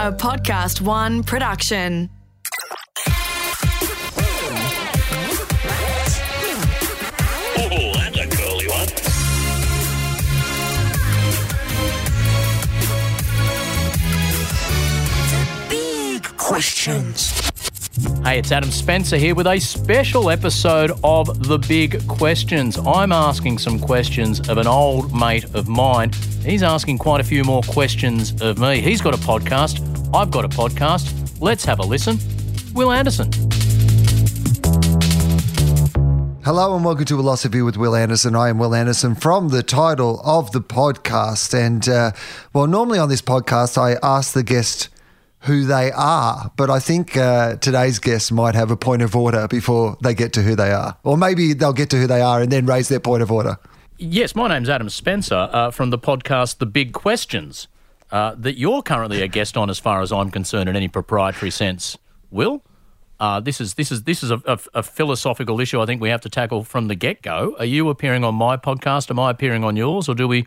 a Podcast One production. Oh, that's a curly one. Big questions. Hey, it's Adam Spencer here with a special episode of The Big Questions. I'm asking some questions of an old mate of mine. He's asking quite a few more questions of me. He's got a podcast. I've got a podcast. Let's have a listen. Wil Anderson. Hello and welcome to Wilosophy with Wil Anderson. I am Wil Anderson from the title of the podcast. And uh, well, normally on this podcast, I ask the guest who they are, but I think uh, today's guest might have a point of order before they get to who they are. Or maybe they'll get to who they are and then raise their point of order. Yes, my name's Adam Spencer uh, from the podcast The Big Questions uh, that you're currently a guest on, as far as I'm concerned, in any proprietary sense. Wil, uh, this is this is this is a, a, a philosophical issue I think we have to tackle from the get go. Are you appearing on my podcast? Am I appearing on yours, or do we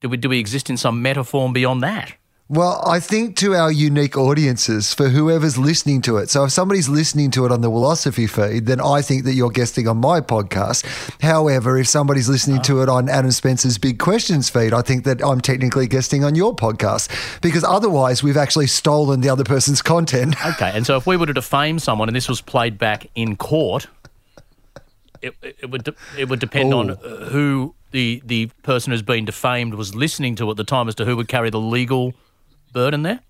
do we do we exist in some metaform beyond that? Well, I think to our unique audiences, for whoever's listening to it. So if somebody's listening to it on the Wilosophy feed, then I think that you're guesting on my podcast. However, if somebody's listening to it on Adam Spencer's Big Questions feed, I think that I'm technically guesting on your podcast because otherwise we've actually stolen the other person's content. Okay, and so if we were to defame someone and this was played back in court, it, it would de- it would depend on Ooh. uh, who the the person who's been defamed was listening to at the time as to who would carry the legal burden there.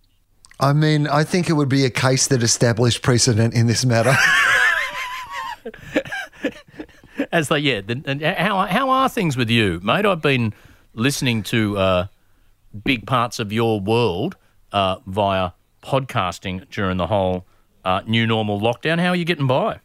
I mean, I think it would be a case that established precedent in this matter. As they, yeah, the, and how how are things with you, mate? I've been listening to uh, big parts of your world uh, via podcasting during the whole uh, new normal lockdown. How are you getting by?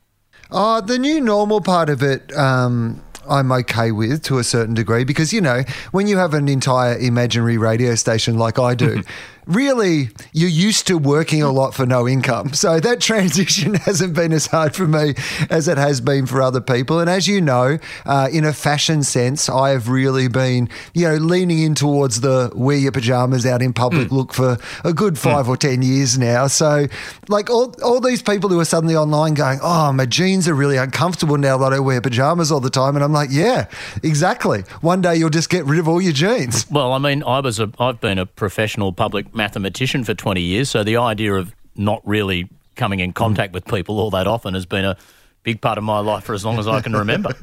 Oh, the new normal part of it, um, I'm okay with to a certain degree because, you know, when you have an entire imaginary radio station like I do, really you're used to working a lot for no income. So that transition hasn't been as hard for me as it has been for other people. And as you know, uh, in a fashion sense, I have really been, you know, leaning in towards the wear your pajamas out in public look for a good five or 10 years now. So, like, all, all these people who are suddenly online going, oh, my jeans are really uncomfortable now that I wear pajamas all the time. And I'm like, yeah, exactly. One day you'll just get rid of all your jeans. Well, I mean, I was a, I've been a professional public mathematician for 20 years, so the idea of not really coming in contact with people all that often has been a big part of my life for as long as I can remember.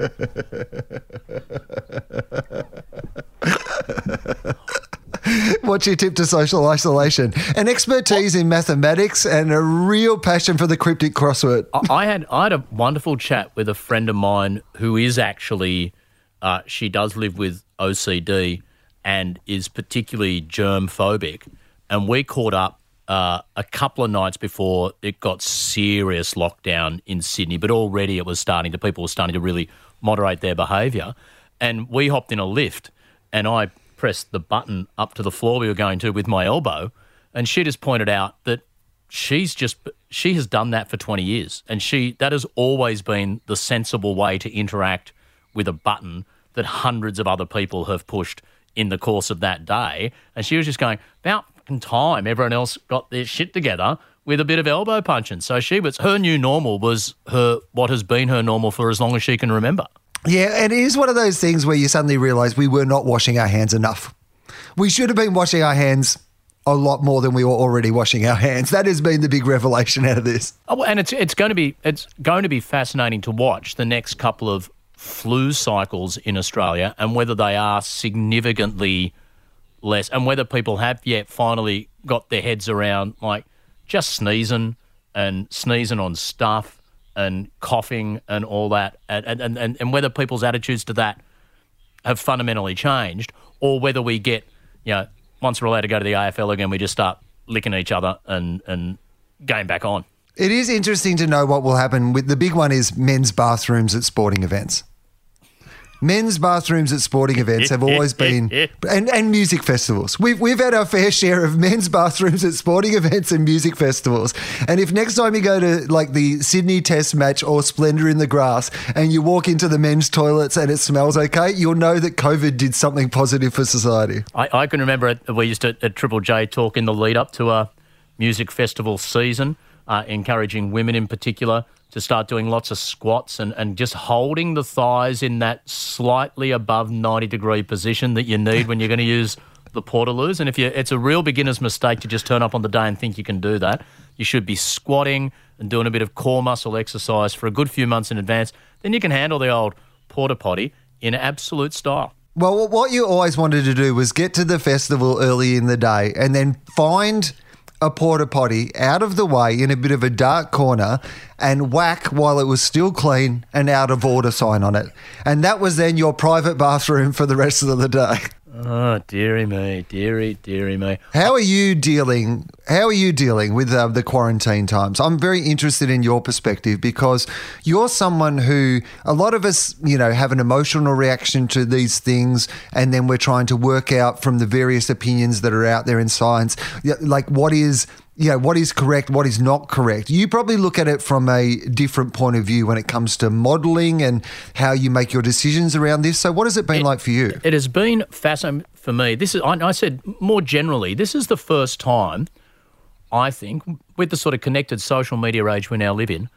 What's your tip to social isolation? An expertise in mathematics and a real passion for the cryptic crossword. I had I had a wonderful chat with a friend of mine who is actually uh, she does live with OCD and is particularly germ phobic, and we caught up uh, a couple of nights before it got serious lockdown in Sydney, but already it was starting The people were starting to really moderate their behaviour, and we hopped in a lift, and I pressed the button up to the floor we were going to with my elbow, and she just pointed out that she's just she has done that for 20 years and she that has always been the sensible way to interact with a button that hundreds of other people have pushed in the course of that day. And she was just going about time everyone else got their shit together with a bit of elbow punching. So she was her new normal was her what has been her normal for as long as she can remember Yeah, and it is one of those things where you suddenly realize we were not washing our hands enough. We should have been washing our hands a lot more than we were already washing our hands. That has been the big revelation out of this. Oh, and it's it's going to be it's going to be fascinating to watch the next couple of flu cycles in Australia and whether they are significantly less and whether people have yet finally got their heads around like just sneezing and sneezing on stuff and coughing and all that and, and, and, and whether people's attitudes to that have fundamentally changed or whether we get, you know, once we're allowed to go to the AFL again, we just start licking each other and, and going back on. It is interesting to know what will happen with the big one is men's bathrooms at sporting events. Men's bathrooms at sporting events have always been, and, and music festivals. We've, we've had our fair share of men's bathrooms at sporting events and music festivals. And if next time you go to like the Sydney Test match or Splendour in the Grass and you walk into the men's toilets and it smells okay, you'll know that COVID did something positive for society. I, I can remember it, we used to at Triple J talk in the lead up to a music festival season, uh, encouraging women in particular to start doing lots of squats and, and just holding the thighs in that slightly above 90 degree position that you need when you're going to use the portaloos. And if you, it's a real beginner's mistake to just turn up on the day and think you can do that. You should be squatting and doing a bit of core muscle exercise for a good few months in advance. Then you can handle the old porta potty in absolute style. Well, what you always wanted to do was get to the festival early in the day and then find a porta potty out of the way in a bit of a dark corner and whack while it was still clean an out of order sign on it. And that was then your private bathroom for the rest of the day. Oh, dearie me, dearie, dearie me. How are you dealing? How are you dealing with uh, the quarantine times? I'm very interested in your perspective because you're someone who a lot of us, you know, have an emotional reaction to these things, and then we're trying to work out from the various opinions that are out there in science, like what is you know, what is correct, what is not correct. You probably look at it from a different point of view when it comes to modeling and how you make your decisions around this. So, what has it been It- like for you? It has been fascinating for me. This is, I, I said more generally, this is the first time, I think, with the sort of connected social media age we now live in,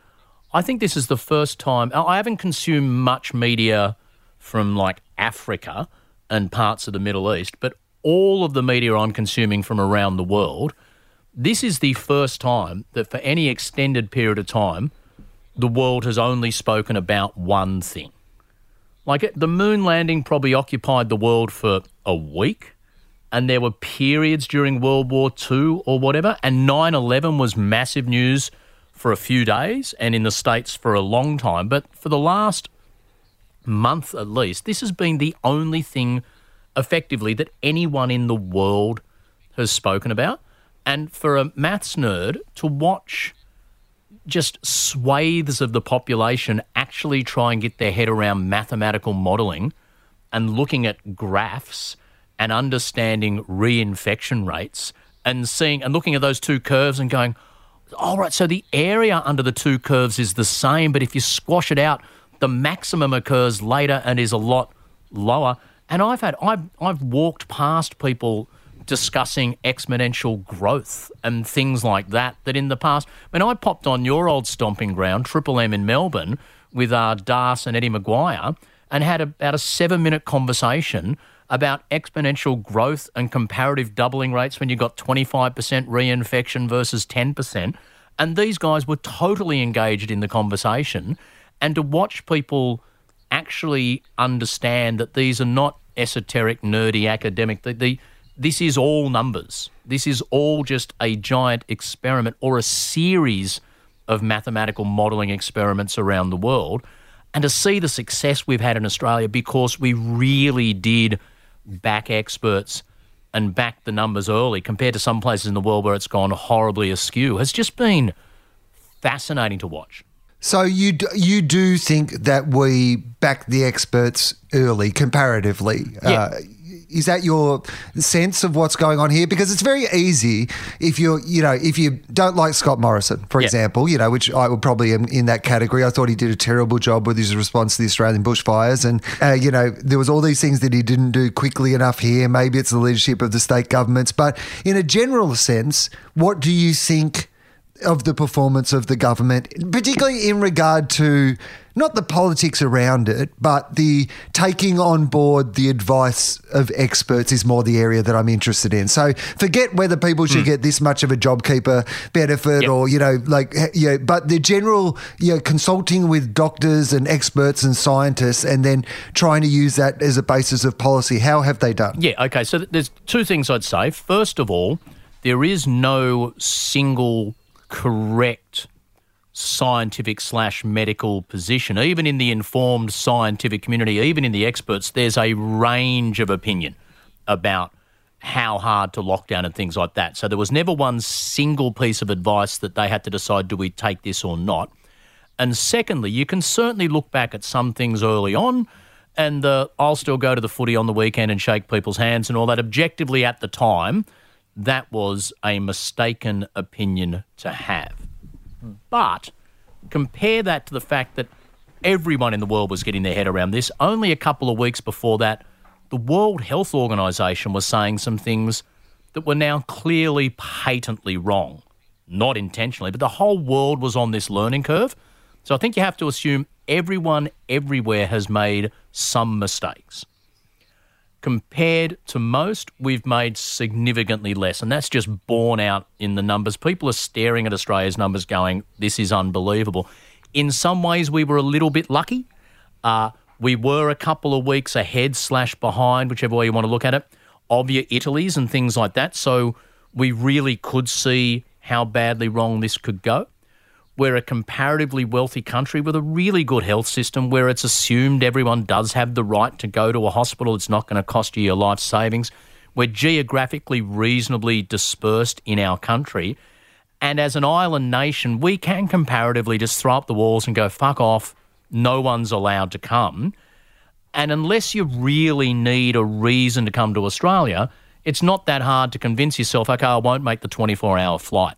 I think this is the first time. I I haven't consumed much media from like Africa and parts of the Middle East, but all of the media I'm consuming from around the world, this is the first time that for any extended period of time, the world has only spoken about one thing. Like the moon landing probably occupied the world for a week, and there were periods during World War II or whatever, and 9 11 was massive news for a few days and in the States for a long time. But for the last month at least, this has been the only thing effectively that anyone in the world has spoken about. And for a maths nerd to watch just swathes of the population actually try and get their head around mathematical modelling and looking at graphs and understanding reinfection rates and seeing and looking at those two curves and going, all right, so the area under the two curves is the same, but if you squash it out, the maximum occurs later and is a lot lower. And I've had I've I've walked past people discussing exponential growth and things like that. That in the past, when I popped on your old stomping ground, Triple M in Melbourne, with uh, Das and Eddie McGuire, and had about a seven-minute conversation about exponential growth and comparative doubling rates when you got 25% reinfection versus 10%. And these guys were totally engaged in the conversation. And to watch people actually understand that these are not esoteric, nerdy, academic. The, the, this is all numbers. This is all just a giant experiment or a series of mathematical modelling experiments around the world. And to see the success we've had in Australia because we really did back experts and back the numbers early compared to some places in the world where it's gone horribly askew has just been fascinating to watch. So you d- you do think that we back the experts early comparatively? Yeah. Uh, is that your sense of what's going on here? Because it's very easy if you're, you know, if you don't like Scott Morrison, for Yeah. example, you know, which I would probably am in that category. I thought he did a terrible job with his response to the Australian bushfires, and uh, you know, there was all these things that he didn't do quickly enough here. Maybe it's the leadership of the state governments, but in a general sense, what do you think? Of the performance of the government, particularly in regard to not the politics around it, but the taking on board the advice of experts is more the area that I'm interested in. So forget whether people should hmm. get this much of a JobKeeper benefit Yep. or, you know, like, you know, but the general, you know, consulting with doctors and experts and scientists and then trying to use that as a basis of policy. How have they done? Yeah, okay. So there's two things I'd say. First of all, there is no single correct scientific slash medical position. Even in the informed scientific community, even in the experts, there's a range of opinion about how hard to lock down and things like that. So there was never one single piece of advice that they had to decide do we take this or not. And secondly, you can certainly look back at some things early on, and uh, I'll still go to the footy on the weekend and shake people's hands and all that. Objectively, at the time, that was a mistaken opinion to have. But compare that to the fact that everyone in the world was getting their head around this. Only a couple of weeks before that, the World Health Organization was saying some things that were now clearly patently wrong. not intentionally, but the whole world was on this learning curve. So I think you have to assume everyone everywhere has made some mistakes. Compared to most, we've made significantly less, and that's just borne out in the numbers. People are staring at Australia's numbers going, this is unbelievable. In some ways, we were a little bit lucky. Uh, we were a couple of weeks ahead slash behind, whichever way you want to look at it, of your Italy's and things like that. So we really could see how badly wrong this could go. We're a comparatively wealthy country with a really good health system where it's assumed everyone does have the right to go to a hospital. It's not going to cost you your life savings. We're geographically reasonably dispersed in our country. And as an island nation, we can comparatively just throw up the walls and go, fuck off, no one's allowed to come. And unless you really need a reason to come to Australia, it's not that hard to convince yourself, okay, I won't make the 24 hour flight.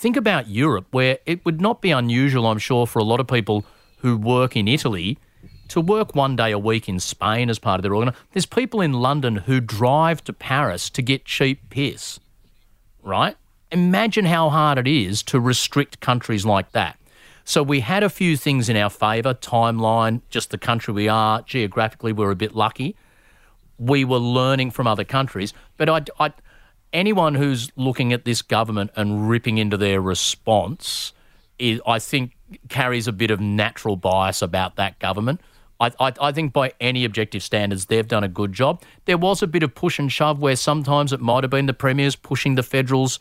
Think about Europe, where it would not be unusual, I'm sure, for a lot of people who work in Italy to work one day a week in Spain as part of their organ. There's people in London who drive to Paris to get cheap piss, right? Imagine how hard it is to restrict countries like that. So we had a few things in our favour timeline, just the country we are, geographically, we're a bit lucky. We were learning from other countries, but I, I anyone who's looking at this government and ripping into their response, is, I think, carries a bit of natural bias about that government. I, I, I, think by any objective standards, they've done a good job. There was a bit of push and shove where sometimes it might have been the premiers pushing the federals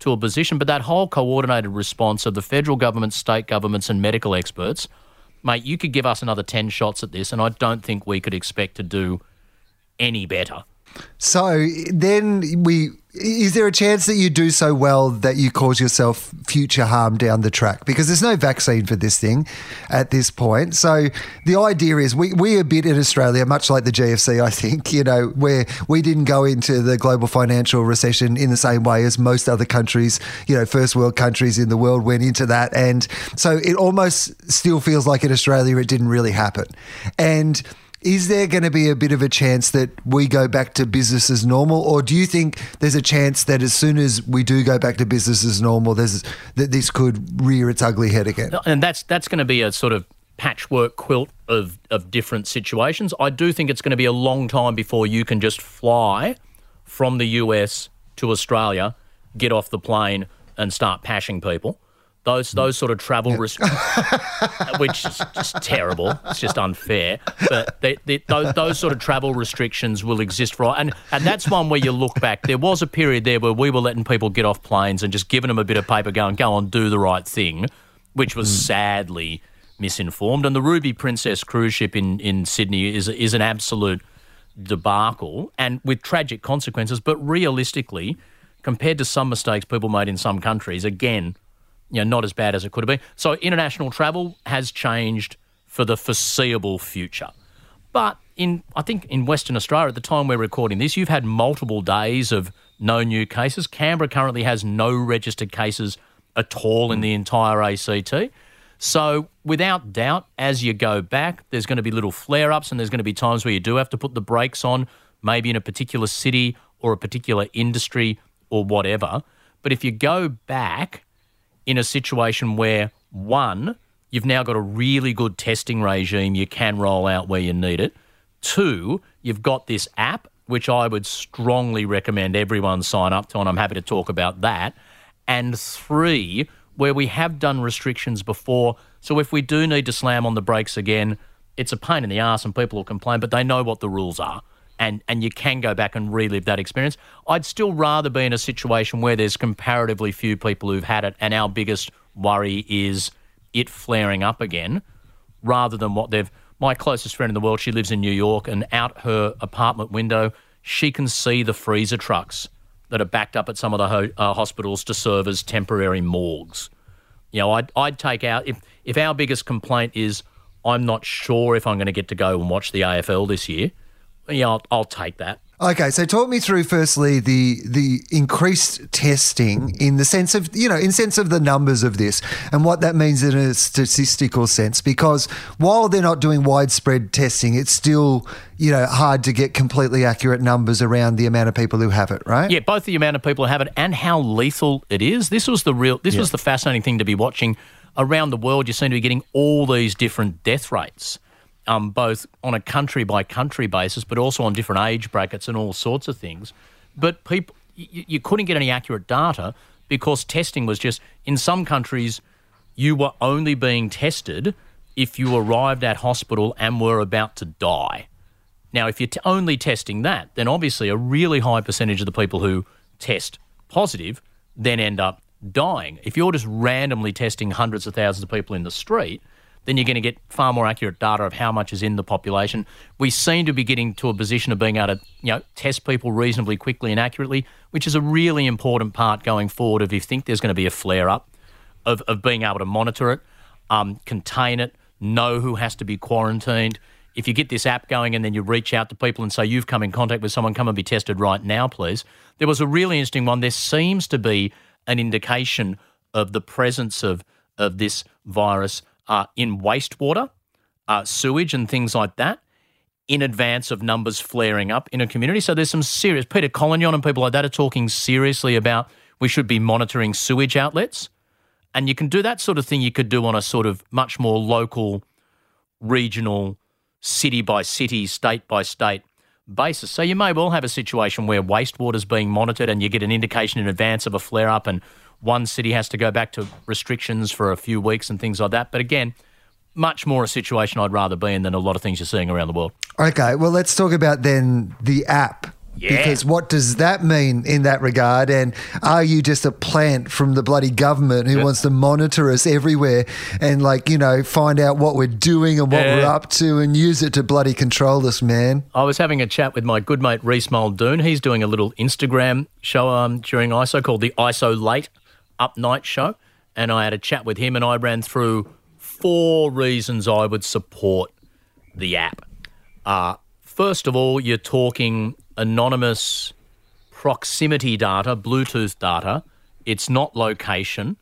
to a position, but that whole coordinated response of the federal government, state governments, and medical experts, mate, you could give us another 10 shots at this, and I don't think we could expect to do any better. So then we is there a chance that you do so well that you cause yourself future harm down the track? Because there's no vaccine for this thing at this point. So the idea is we, we a bit in Australia, much like the GFC, I think, you know, where we didn't go into the global financial recession in the same way as most other countries, you know, first world countries in the world went into that. And so it almost still feels like in Australia it didn't really happen. And is there going to be a bit of a chance that we go back to business as normal, or do you think there's a chance that as soon as we do go back to business as normal, there's that this could rear its ugly head again? And that's that's going to be a sort of patchwork quilt of of different situations. I do think it's going to be a long time before you can just fly from the US to Australia, get off the plane, and start pashing people. Those those sort of travel restrictions, which is just terrible. It's just unfair. But they, they, those, those sort of travel restrictions will exist for, and and that's one where you look back. There was a period there where we were letting people get off planes and just giving them a bit of paper, going, go on, do the right thing, which was mm. sadly misinformed. And the Ruby Princess cruise ship in in Sydney is is an absolute debacle and with tragic consequences. But realistically, compared to some mistakes people made in some countries, again you know, not as bad as it could have been. So international travel has changed for the foreseeable future. But in I think in Western Australia at the time we're recording this, you've had multiple days of no new cases. Canberra currently has no registered cases at all in the hmm. entire ACT. So, without doubt, as you go back, there's going to be little flare ups and there's going to be times where you do have to put the brakes on, maybe in a particular city or a particular industry or whatever. But if you go back in a situation where, one, you've now got a really good testing regime you can roll out where you need it. Two, you've got this app, which I would strongly recommend everyone sign up to, and I'm happy to talk about that. And three, where we have done restrictions before. So if we do need to slam on the brakes again, it's a pain in the ass and people will complain, but they know what the rules are and and you can go back and relive that experience. I'd still rather be in a situation where there's comparatively few people who've had it, and our biggest worry is it flaring up again, rather than what they've. My closest friend in the world, she lives in New York, and out her apartment window, she can see the freezer trucks that are backed up at some of the ho- uh, hospitals to serve as temporary morgues. You know, I'd, I'd take out if if our biggest complaint is I'm not sure if I'm going to get to go and watch the AFL this year yeah, I'll, I'll take that. Okay, so talk me through firstly the the increased testing in the sense of you know in sense of the numbers of this and what that means in a statistical sense because while they're not doing widespread testing, it's still you know hard to get completely accurate numbers around the amount of people who have it, right? Yeah, both the amount of people who have it and how lethal it is. This was the real. This was the fascinating thing to be watching around the world. You seem to be getting all these different death rates um, both on a country by country basis, but also on different age brackets and all sorts of things. But people, you, you couldn't get any accurate data because testing was just in some countries you were only being tested if you arrived at hospital and were about to die. Now, if you're t- only testing that, then obviously a really high percentage of the people who test positive then end up dying. If you're just randomly testing hundreds of thousands of people in the street, then you're going to get far more accurate data of how much is in the population. We seem to be getting to a position of being able to, you know, test people reasonably quickly and accurately, which is a really important part going forward if you think there's going to be a flare up, of, of being able to monitor it, um, contain it, know who has to be quarantined. If you get this app going and then you reach out to people and say you've come in contact with someone, come and be tested right now, please. There was a really interesting one. There seems to be an indication of the presence of of this virus uh, in wastewater, uh, sewage, and things like that in advance of numbers flaring up in a community. So there's some serious. Peter Collignon and people like that are talking seriously about we should be monitoring sewage outlets. And you can do that sort of thing you could do on a sort of much more local, regional, city by city, state by state basis. So you may well have a situation where wastewater is being monitored and you get an indication in advance of a flare up and one city has to go back to restrictions for a few weeks and things like that. But again, much more a situation I'd rather be in than a lot of things you're seeing around the world. Okay, well, let's talk about then the app. Yeah. Because what does that mean in that regard? And are you just a plant from the bloody government who Yeah. wants to monitor us everywhere and, like, you know, find out what we're doing and what Yeah. we're up to and use it to bloody control us, man? I was having a chat with my good mate Rhys Muldoon. He's doing a little Instagram show um, during ISO called the ISO Late Up Night Show. And I had a chat with him and I ran through four reasons I would support the app. Uh, first of all, you're talking anonymous proximity data, Bluetooth data. It's not location,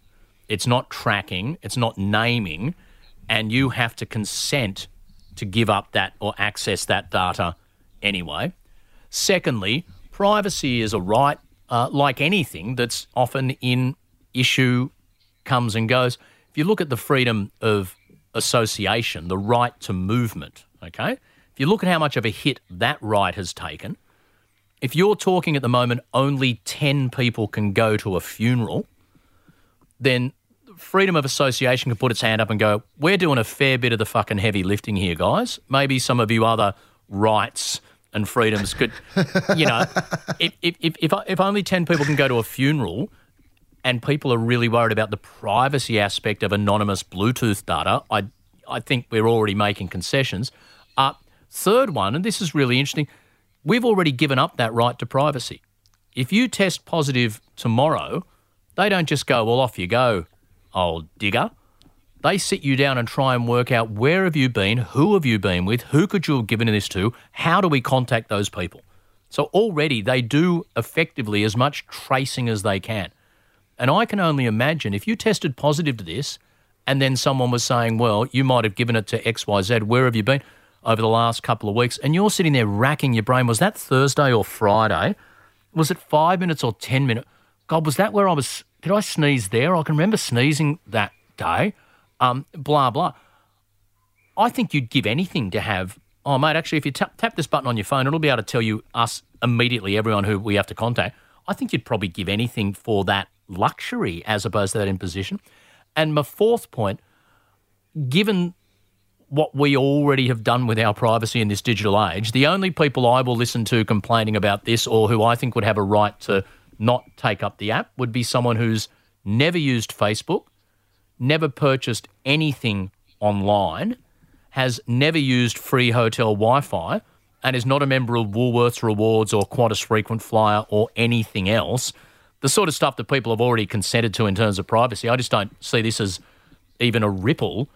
it's not tracking, it's not naming, and you have to consent to give up that or access that data anyway. Secondly, privacy is a right, uh, like anything that's often in issue, comes and goes. If you look at the freedom of association, the right to movement, okay? If you look at how much of a hit that right has taken, if you're talking at the moment only 10 people can go to a funeral, then freedom of association can put its hand up and go, we're doing a fair bit of the fucking heavy lifting here, guys. Maybe some of you other rights and freedoms could, you know, if, if, if, if, if only 10 people can go to a funeral and people are really worried about the privacy aspect of anonymous Bluetooth data, I, I think we're already making concessions. Uh, third one, and this is really interesting, we've already given up that right to privacy. If you test positive tomorrow, they don't just go, well, off you go, old digger. They sit you down and try and work out where have you been, who have you been with, who could you have given this to, how do we contact those people. So already they do effectively as much tracing as they can. And I can only imagine if you tested positive to this and then someone was saying, well, you might have given it to XYZ, where have you been over the last couple of weeks? And you're sitting there racking your brain. Was that Thursday or Friday? Was it five minutes or 10 minutes? God, was that where I was? Did I sneeze there? I can remember sneezing that day. Um, blah, blah. I think you'd give anything to have. Oh, mate, actually, if you tap, tap this button on your phone, it'll be able to tell you us immediately, everyone who we have to contact. I think you'd probably give anything for that luxury as opposed to that imposition. And my fourth point, given what we already have done with our privacy in this digital age, the only people I will listen to complaining about this or who I think would have a right to not take up the app would be someone who's never used Facebook, never purchased anything online, has never used free hotel Wi Fi, and is not a member of Woolworths Rewards or Qantas Frequent Flyer or anything else. The sort of stuff that people have already consented to in terms of privacy. I just don't see this as even a ripple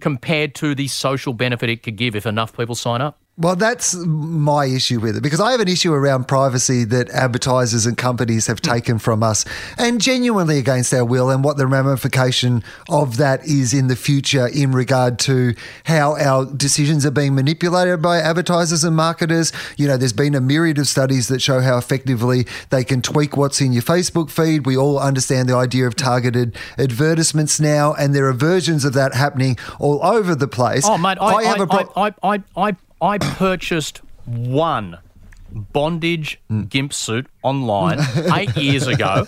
compared to the social benefit it could give if enough people sign up. Well, that's my issue with it because I have an issue around privacy that advertisers and companies have taken from us and genuinely against our will, and what the ramification of that is in the future in regard to how our decisions are being manipulated by advertisers and marketers. You know, there's been a myriad of studies that show how effectively they can tweak what's in your Facebook feed. We all understand the idea of targeted advertisements now, and there are versions of that happening all over the place. Oh, mate, I, I, have a pro- I, I, I, I, purchased one bondage gimp suit online eight years ago,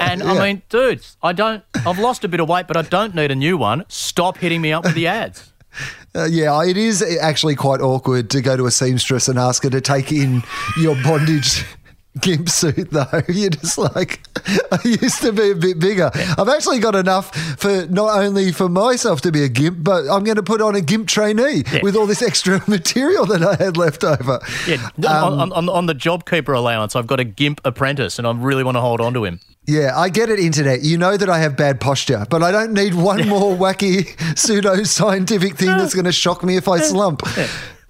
and I mean, dudes, I don't. I've lost a bit of weight, but I don't need a new one. Stop hitting me up with the ads. Uh, yeah, it is actually quite awkward to go to a seamstress and ask her to take in your bondage gimp suit, though. You're just like, I used to be a bit bigger. I've actually got enough for not only for myself to be a gimp, but I'm going to put on a gimp trainee with all this extra material that I had left over. Yeah, Um, on, on, on the JobKeeper allowance, I've got a gimp apprentice, and I really want to hold on to him. Yeah, I get it, internet. You know that I have bad posture, but I don't need one more wacky pseudo scientific thing that's going to shock me if I slump.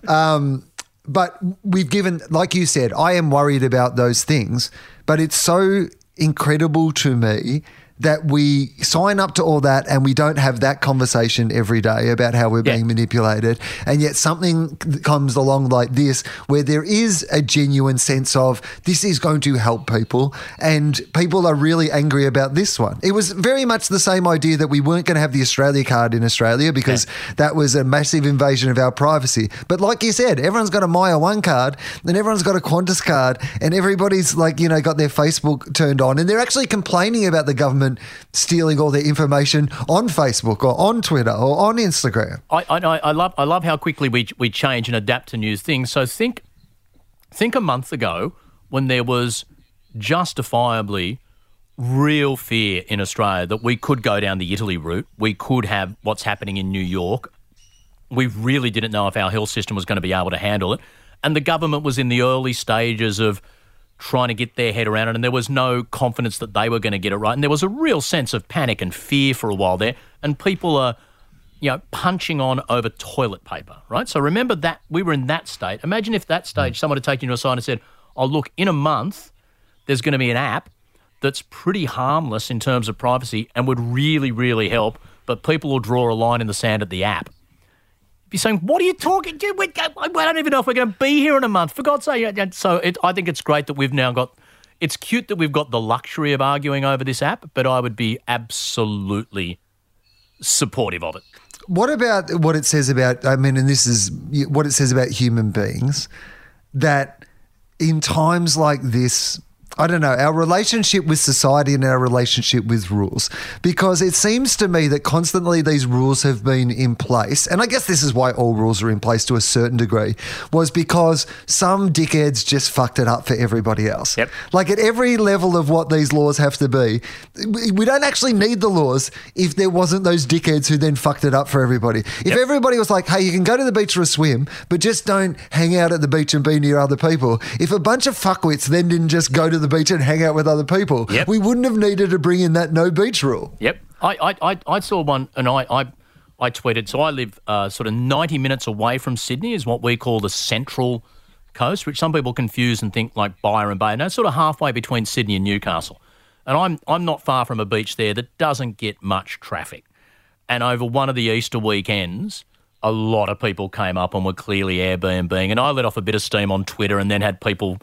Um, but we've given, like you said, I am worried about those things, but it's so incredible to me that we sign up to all that and we don't have that conversation every day about how we're Yeah. being manipulated. And yet something comes along like this where there is a genuine sense of this is going to help people and people are really angry about this one. It was very much the same idea that we weren't going to have the Australia card in Australia because that was a massive invasion of our privacy. But like you said, everyone's got a Myer One card and everyone's got a Qantas card and everybody's like, you know, got their Facebook turned on and they're actually complaining about the government stealing all their information on Facebook or on Twitter or on Instagram. I, I, I love I love how quickly we we change and adapt to new things. So think think a month ago when there was justifiably real fear in Australia that we could go down the Italy route, we could have what's happening in New York. We really didn't know if our health system was going to be able to handle it, and the government was in the early stages of trying to get their head around it, and there was no confidence that they were going to get it right, and there was a real sense of panic and fear for a while there, and people are you know, punching on over toilet paper, right? So remember that we were in that state. Imagine if that stage mm. someone had taken you aside and said, "Oh, look, in a month, there's going to be an app that's pretty harmless in terms of privacy and would really, really help, but people will draw a line in the sand at the app." Be saying, "What are you talking? to? We, I don't even know if we're going to be here in a month." For God's sake! So it, I think it's great that we've now got. It's cute that we've got the luxury of arguing over this app, but I would be absolutely supportive of it. What about what it says about, I mean, and this is what it says about human beings, that in times like this, I don't know, our relationship with society and our relationship with rules. Because it seems to me that constantly these rules have been in place. And I guess this is why all rules are in place to a certain degree, was because some dickheads just fucked it up for everybody else. Yep. Like at every level of what these laws have to be, we don't actually need the laws if there wasn't those dickheads who then fucked it up for everybody. If everybody was like, hey, you can go to the beach for a swim, but just don't hang out at the beach and be near other people. If a bunch of fuckwits then didn't just go to the beach and hang out with other people, Yep. we wouldn't have needed to bring in that no beach rule. Yep. I, I, I, I saw one and I, I, I tweeted. So I live uh, sort of 90 minutes away from Sydney, is what we call the central coast, which some people confuse and think like Byron Bay. No, it's sort of halfway between Sydney and Newcastle. And I'm, I'm not far from a beach there that doesn't get much traffic. And over one of the Easter weekends, a lot of people came up and were clearly Airbnb. And I let off a bit of steam on Twitter and then had people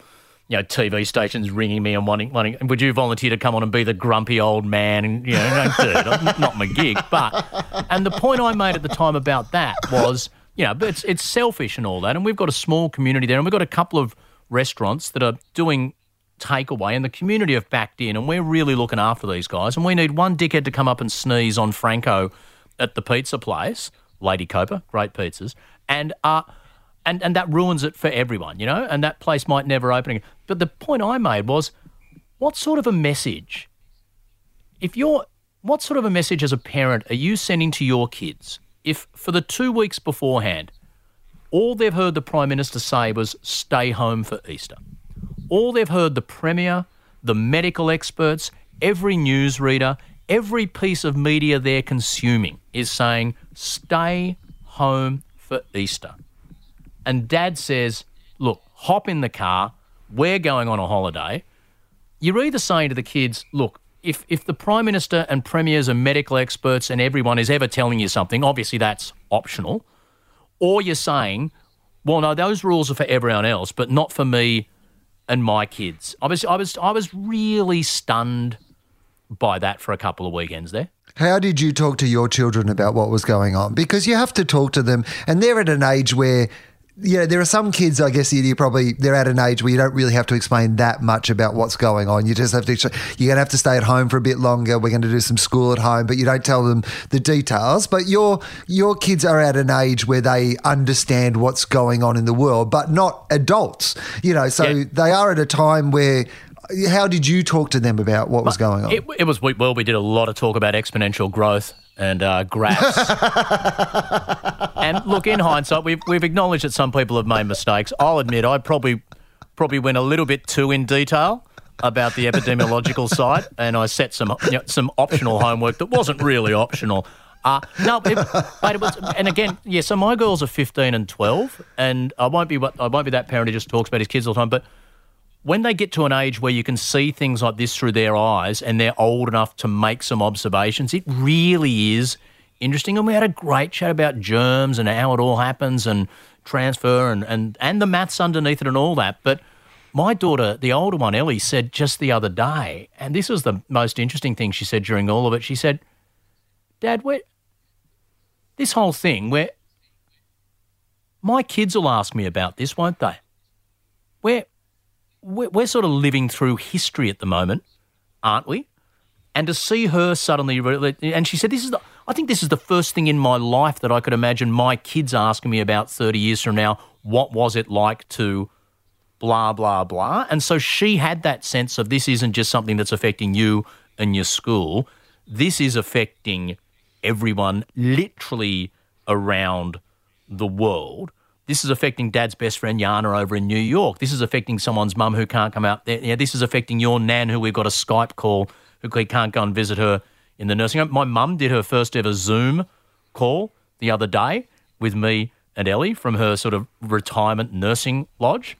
you know, TV stations ringing me and wanting, wanting, would you volunteer to come on and be the grumpy old man? And, you know, no, dude, not my gig. But, and the point I made at the time about that was, you know, it's, it's selfish and all that. And we've got a small community there and we've got a couple of restaurants that are doing takeaway and the community have backed in and we're really looking after these guys. And we need one dickhead to come up and sneeze on Franco at the pizza place, Lady Copa, great pizzas. And, uh, and and that ruins it for everyone, you know. And that place might never open again. But the point I made was, what sort of a message? If you're, what sort of a message as a parent are you sending to your kids if for the two weeks beforehand, all they've heard the prime minister say was stay home for Easter. All they've heard the premier, the medical experts, every newsreader, every piece of media they're consuming is saying stay home for Easter and dad says, Look, hop in the car, we're going on a holiday. You're either saying to the kids, Look, if, if the Prime Minister and premiers and medical experts and everyone is ever telling you something, obviously that's optional, or you're saying, Well, no, those rules are for everyone else, but not for me and my kids. I was, I was, I was really stunned by that for a couple of weekends there. How did you talk to your children about what was going on? Because you have to talk to them, and they're at an age where. Yeah, there are some kids, I guess, you probably they're at an age where you don't really have to explain that much about what's going on. You just have to you're going to have to stay at home for a bit longer. We're going to do some school at home, but you don't tell them the details. But your your kids are at an age where they understand what's going on in the world, but not adults. You know, so Yeah. they are at a time where. How did you talk to them about what was going on? It, it was well. We did a lot of talk about exponential growth and uh, graphs. and look, in hindsight, we've we've acknowledged that some people have made mistakes. I'll admit, I probably probably went a little bit too in detail about the epidemiological side, and I set some you know, some optional homework that wasn't really optional. Uh, no, it, but it was, and again, yeah. So my girls are fifteen and twelve, and I won't be what I won't be that parent who just talks about his kids all the time, but when they get to an age where you can see things like this through their eyes and they're old enough to make some observations, it really is interesting. And we had a great chat about germs and how it all happens and transfer and, and, and the maths underneath it and all that. But my daughter, the older one, Ellie, said just the other day, and this was the most interesting thing she said during all of it. She said, Dad, where this whole thing where my kids will ask me about this, won't they? Where we're, we're sort of living through history at the moment, aren't we? And to see her suddenly, and she said, "This is the. I think this is the first thing in my life that I could imagine my kids asking me about thirty years from now. What was it like to blah blah blah?" And so she had that sense of this isn't just something that's affecting you and your school. This is affecting everyone, literally around the world. This is affecting dad's best friend Yana over in New York. This is affecting someone's mum who can't come out there. Yeah, this is affecting your nan who we've got a Skype call who can't go and visit her in the nursing home. My mum did her first ever Zoom call the other day with me and Ellie from her sort of retirement nursing lodge.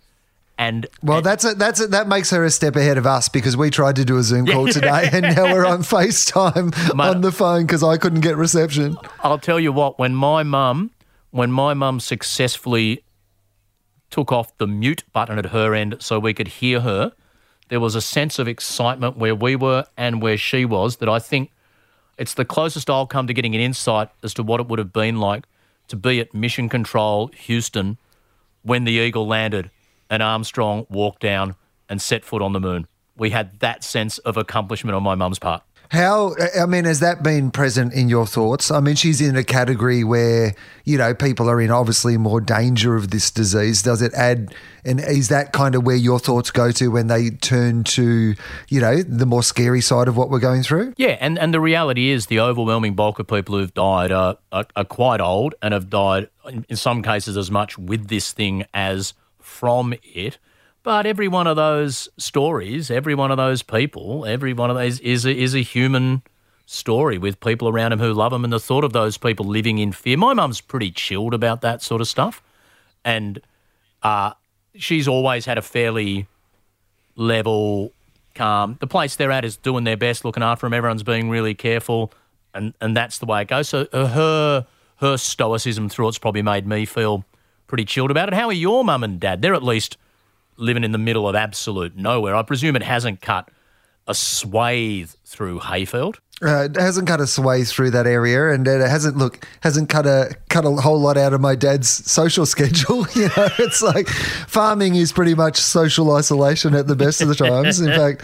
And Well, that's a, that's a, that makes her a step ahead of us because we tried to do a Zoom call today, and now we're on FaceTime Mate. on the phone because I couldn't get reception. I'll tell you what, when my mum, when my mum successfully took off the mute button at her end so we could hear her, there was a sense of excitement where we were and where she was that I think it's the closest I'll come to getting an insight as to what it would have been like to be at Mission Control Houston when the Eagle landed and Armstrong walked down and set foot on the moon. We had that sense of accomplishment on my mum's part. How, I mean, has that been present in your thoughts? I mean, she's in a category where, you know, people are in obviously more danger of this disease. Does it add, and is that kind of where your thoughts go to when they turn to, you know, the more scary side of what we're going through? Yeah, and, and the reality is the overwhelming bulk of people who've died are, are, are quite old and have died, in, in some cases, as much with this thing as from it. But every one of those stories, every one of those people, every one of those is a, is a human story with people around him who love him and the thought of those people living in fear. My mum's pretty chilled about that sort of stuff. And uh, she's always had a fairly level, calm. The place they're at is doing their best, looking after them. Everyone's being really careful, and and that's the way it goes. So uh, her her stoicism through it's probably made me feel pretty chilled about it. How are your mum and dad? They're at least living in the middle of absolute nowhere. I presume it hasn't cut a swathe through Heyfield. Uh, it hasn't cut a sway through that area, and it hasn't look hasn't cut a cut a whole lot out of my dad's social schedule. You know, it's like farming is pretty much social isolation at the best of the times. In fact,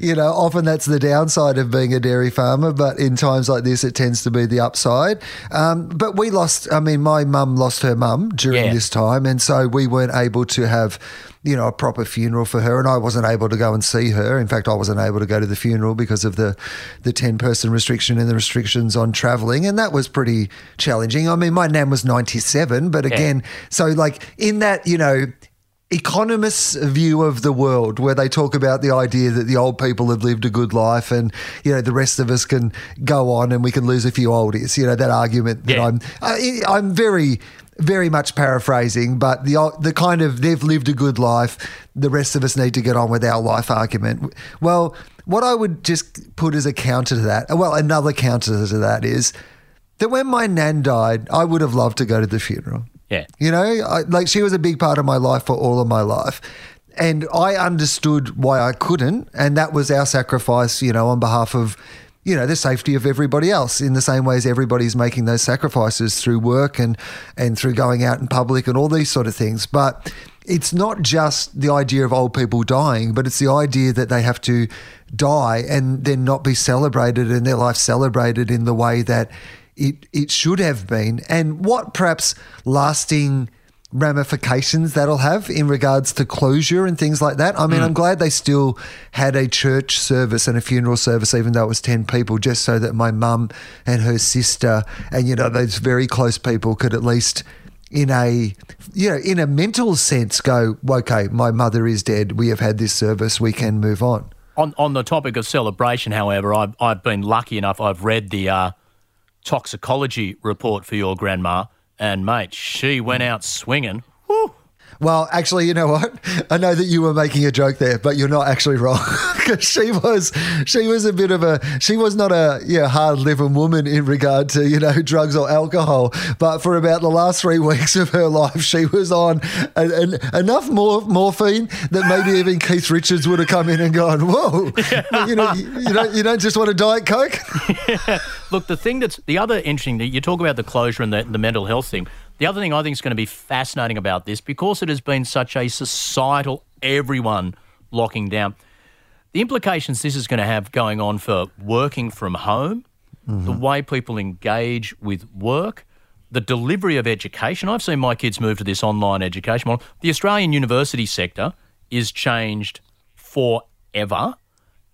you know, often that's the downside of being a dairy farmer, but in times like this, it tends to be the upside. Um, but we lost. I mean, my mum lost her mum during Yeah. this time, and so we weren't able to have. You know, a proper funeral for her, and I wasn't able to go and see her. In fact, I wasn't able to go to the funeral because of the the ten person restriction and the restrictions on travelling, and that was pretty challenging. I mean, my nan was ninety seven, but again, so like in that, you know, economists' view of the world, where they talk about the idea that the old people have lived a good life, and you know the rest of us can go on and we can lose a few oldies. You know that argument that Yeah. I'm I, I'm very very much paraphrasing, but the the kind of they've lived a good life. The rest of us need to get on with our life argument. Well, what I would just put as a counter to that, well, another counter to that is that when my nan died, I would have loved to go to the funeral. Yeah. You know, I, like she was a big part of my life for all of my life. And I understood why I couldn't. And that was our sacrifice, you know, on behalf of, you know, the safety of everybody else in the same way as everybody's making those sacrifices through work and, and through going out in public and all these sort of things. But it's not just the idea of old people dying, but it's the idea that they have to die and then not be celebrated and their life celebrated in the way that it it should have been, and what perhaps lasting ramifications that'll have in regards to closure and things like that. I mean, I'm glad they still had a church service and a funeral service, even though it was 10 people, just so that my mum and her sister and, you know, those very close people could at least in a you know in a mental sense go okay my mother is dead. We have had this service. We can move on. On on the topic of celebration, however, I've I've been lucky enough. I've read the uh, toxicology report for your grandma, and mate, she went out swinging. Woo. Well, actually, you know what? I know that you were making a joke there, but you're not actually wrong because she was she was a bit of a she was not a yeah hard living woman in regard to you know drugs or alcohol. But for about the last three weeks of her life, she was on an, an, enough more morphine that maybe even Keith Richards would have come in and gone, "Whoa, you know, you, you don't you don't just want a diet coke." Look, the thing that's the other interesting thing, you talk about the closure and the, the mental health thing. The other thing I think is going to be fascinating about this, because it has been such a societal, everyone locking down, the implications this is going to have going on for working from home, the mm-hmm. way people engage with work, the delivery of education. I've seen my kids move to this online education model. The Australian university sector is changed forever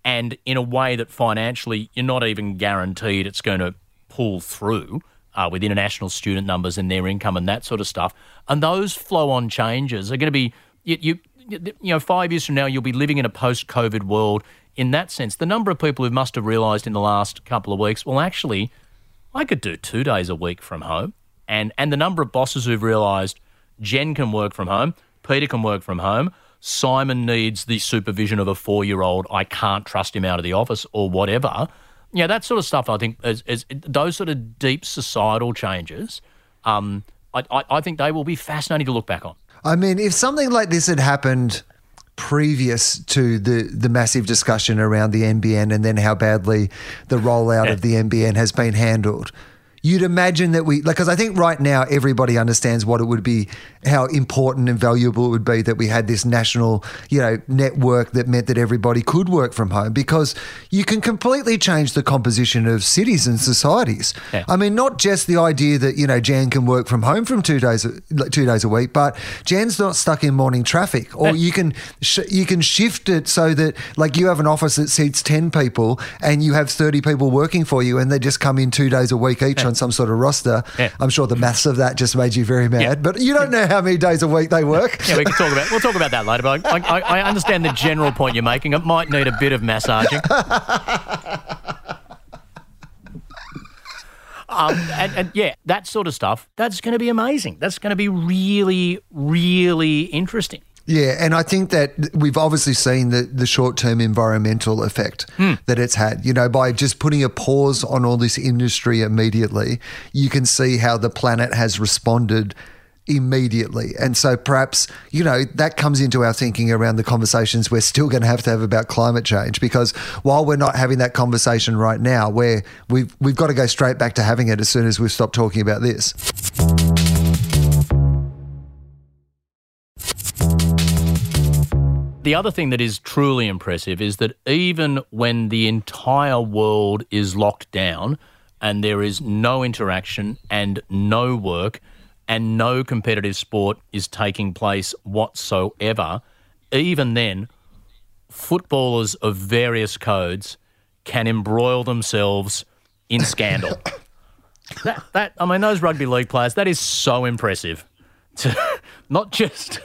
and in a way that financially you're not even guaranteed it's going to pull through uh, with international student numbers and their income and that sort of stuff. And those flow-on changes are going to be you, you you know five years from now you'll be living in a post-COVID world. In that sense, the number of people who must have realised in the last couple of weeks, well, actually, I could do two days a week from home, and and the number of bosses who've realised Jen can work from home, Peter can work from home. Simon needs the supervision of a four year old. I can't trust him out of the office or whatever. Yeah, that sort of stuff, I think, is, is those sort of deep societal changes, um, I, I, I think they will be fascinating to look back on. I mean, if something like this had happened previous to the the massive discussion around the NBN and then how badly the rollout of the NBN has been handled, you'd imagine that we like because I think right now everybody understands what it would be, how important and valuable it would be that we had this national, you know, network that meant that everybody could work from home because you can completely change the composition of cities and societies. Yeah. I mean, not just the idea that you know Jan can work from home from two days like two days a week, but Jan's not stuck in morning traffic, or you can sh- you can shift it so that like you have an office that seats ten people and you have thirty people working for you, and they just come in two days a week each on some sort of roster. Yeah. I'm sure the maths of that just made you very mad, Yeah. but you don't know how many days a week they work. Yeah, we can talk about we'll talk about that later. But I, I, I understand the general point you're making. It might need a bit of massaging. Um, and, and yeah, that sort of stuff. That's going to be amazing. That's going to be really, really interesting. Yeah, and I think that we've obviously seen the, the short term environmental effect hmm. that it's had. You know, by just putting a pause on all this industry immediately, you can see how the planet has responded immediately. And so perhaps, you know, that comes into our thinking around the conversations we're still going to have to have about climate change because while we're not having that conversation right now, where we've we've got to go straight back to having it as soon as we've stopped talking about this. The other thing that is truly impressive is that even when the entire world is locked down and there is no interaction and no work and no competitive sport is taking place whatsoever, even then, footballers of various codes can embroil themselves in scandal. that, that, I mean, those rugby league players, that is so impressive. To not just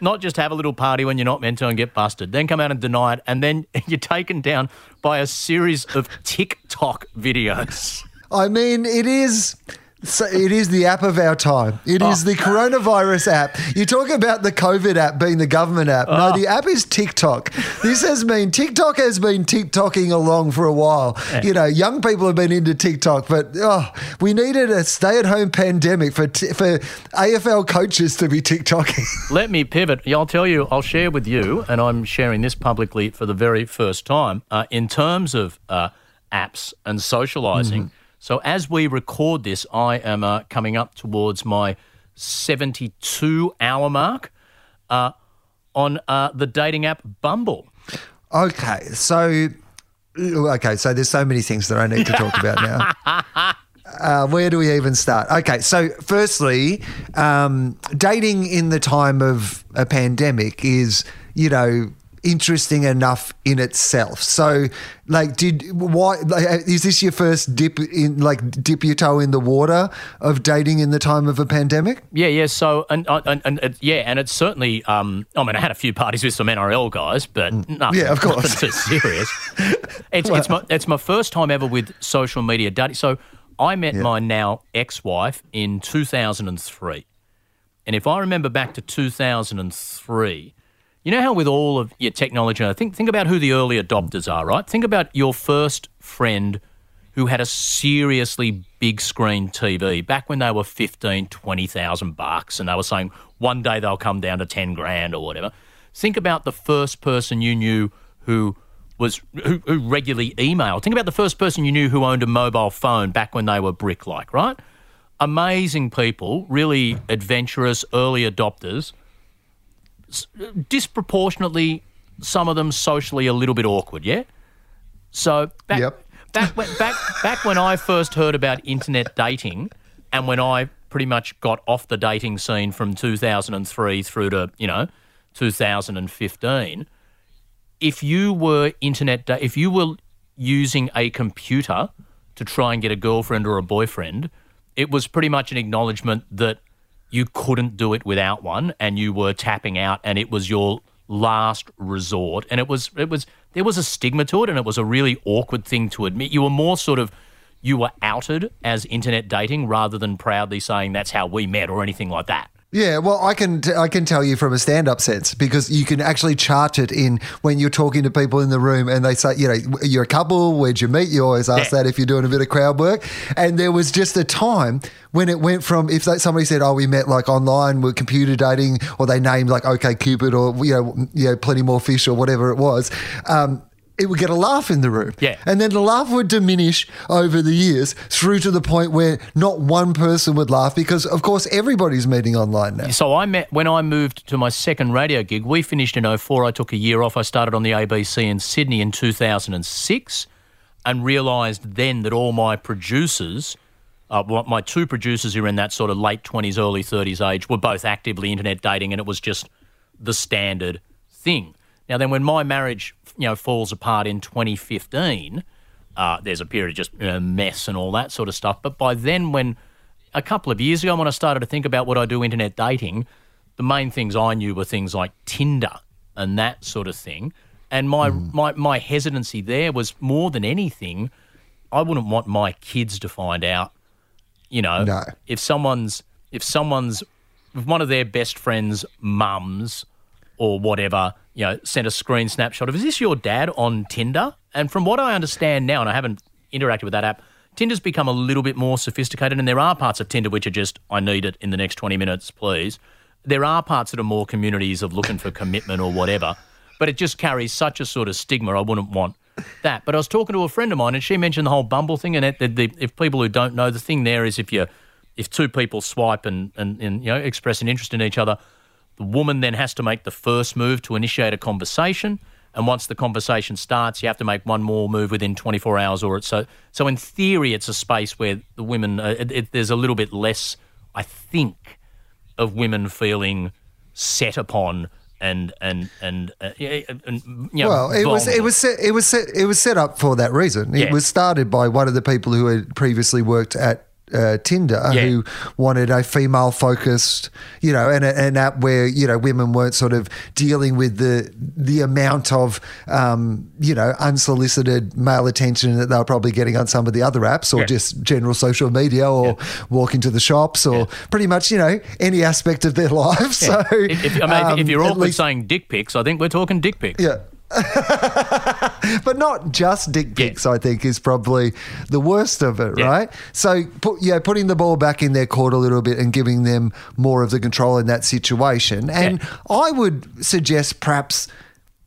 not just have a little party when you're not meant to and get busted, then come out and deny it, and then you're taken down by a series of TikTok videos. I mean, it is So it is the app of our time. It is Oh. the coronavirus app. You talk about the COVID app being the government app. No, Oh. the app is TikTok. This has been TikTok has been TikToking along for a while. You know, young people have been into TikTok, but oh, we needed a stay-at-home pandemic for t- for AFL coaches to be TikToking. Let me pivot. Yeah, I'll tell you, I'll share with you, and I'm sharing this publicly for the very first time, uh, in terms of uh, apps and socializing. So, as we record this, I am uh, coming up towards my 72 hour mark uh, on uh, the dating app Bumble. Okay, so okay, so there's so many things that I need to talk about now. Uh, where do we even start? Okay, so firstly, um, dating in the time of a pandemic is, you know, interesting enough in itself. So, like, did why like, is this your first dip in, like, dip your toe in the water of dating in the time of a pandemic? Yeah, yeah. So, and and, and, and yeah, and it's certainly. Um, I mean, I had a few parties with some NRL guys, but nothing, Mm. Yeah, of course. nothing too serious. it's it's my it's my first time ever with social media dating. So, I met my now ex-wife in 2003, and if I remember back to 2003. You know how with all of your technology, think think about who the early adopters are, right? Think about your first friend who had a seriously big screen TV back when they were 15, 20,000 bucks and they were saying one day they'll come down to 10 grand or whatever. Think about the first person you knew who was who, who regularly emailed. Think about the first person you knew who owned a mobile phone back when they were brick like, right? Amazing people, really adventurous early adopters disproportionately some of them socially a little bit awkward, yeah? So back Yep. back when back back when I first heard about internet dating and when I pretty much got off the dating scene from 2003 through to, you know, 2015, if you were internet da- if you were using a computer to try and get a girlfriend or a boyfriend, it was pretty much an acknowledgement that you couldn't do it without one and you were tapping out and it was your last resort. And it was it was there was a stigma to it and it was a really awkward thing to admit. You were more sort of you were outed as internet dating rather than proudly saying that's how we met or anything like that Yeah, well, I can t- I can tell you from a stand up sense because you can actually chart it in when you're talking to people in the room and they say, you know, you're a couple, where'd you meet? You always ask Yeah. that if you're doing a bit of crowd work. And there was just a time when it went from if they- somebody said, oh, we met like online with computer dating, or they named like OK Cupid or you know, you know, plenty more fish or whatever it was. Um, it would get a laugh in the room. Yeah. And then the laugh would diminish over the years through to the point where not one person would laugh because, of course, everybody's meeting online now. So I met when I moved to my second radio gig. We finished in 04. I took a year off. I started on the ABC in Sydney in 2006 and realised then that all my producers, uh, my two producers who are in that sort of late 20s, early 30s age, were both actively internet dating and it was just the standard thing. Now, then when my marriage, you know, falls apart in 2015, uh, there's a period of just you know, mess and all that sort of stuff. But by then, when a couple of years ago, when I started to think about what I do internet dating, the main things I knew were things like Tinder and that sort of thing. And my, my, my hesitancy there was more than anything, I wouldn't want my kids to find out, you know, No. if someone's if someone's if one of their best friends' mums or whatever, you know, sent a screen snapshot of is this your dad on Tinder? And from what I understand now, and I haven't interacted with that app, Tinder's become a little bit more sophisticated, and there are parts of Tinder which are just I need it in the next twenty minutes, please. There are parts that are more communities of looking for commitment or whatever, but it just carries such a sort of stigma. I wouldn't want that. But I was talking to a friend of mine, and she mentioned the whole Bumble thing. And it, the, the, if people who don't know, the thing there is if you if two people swipe and, and, and you know express an interest in each other, the woman then has to make the first move to initiate a conversation. And once the conversation starts, you have to make one more move within 24 hours, or it's so. So in theory, it's a space where the women uh, it, it, there's a little bit less, I think, of women feeling set upon and and and, uh, yeah, and you know, Well, it was it was set, it was set, it was set up for that reason. It Yeah. was started by one of the people who had previously worked at uh, Tinder Yeah. who wanted a female focused, you know, and an app where you know women weren't sort of dealing with the the amount of um, you know unsolicited male attention that they were probably getting on some of the other apps or Yeah. just general social media or walking to the shops or pretty much you know any aspect of their life. So if, if, I mean, if- if um, you're awkward least- saying dick pics, I think we're talking dick pics. yeah. but not just dick pics, I think, is probably the worst of it, Yeah. right? So, put, yeah, putting the ball back in their court a little bit and giving them more of the control in that situation. And I would suggest perhaps,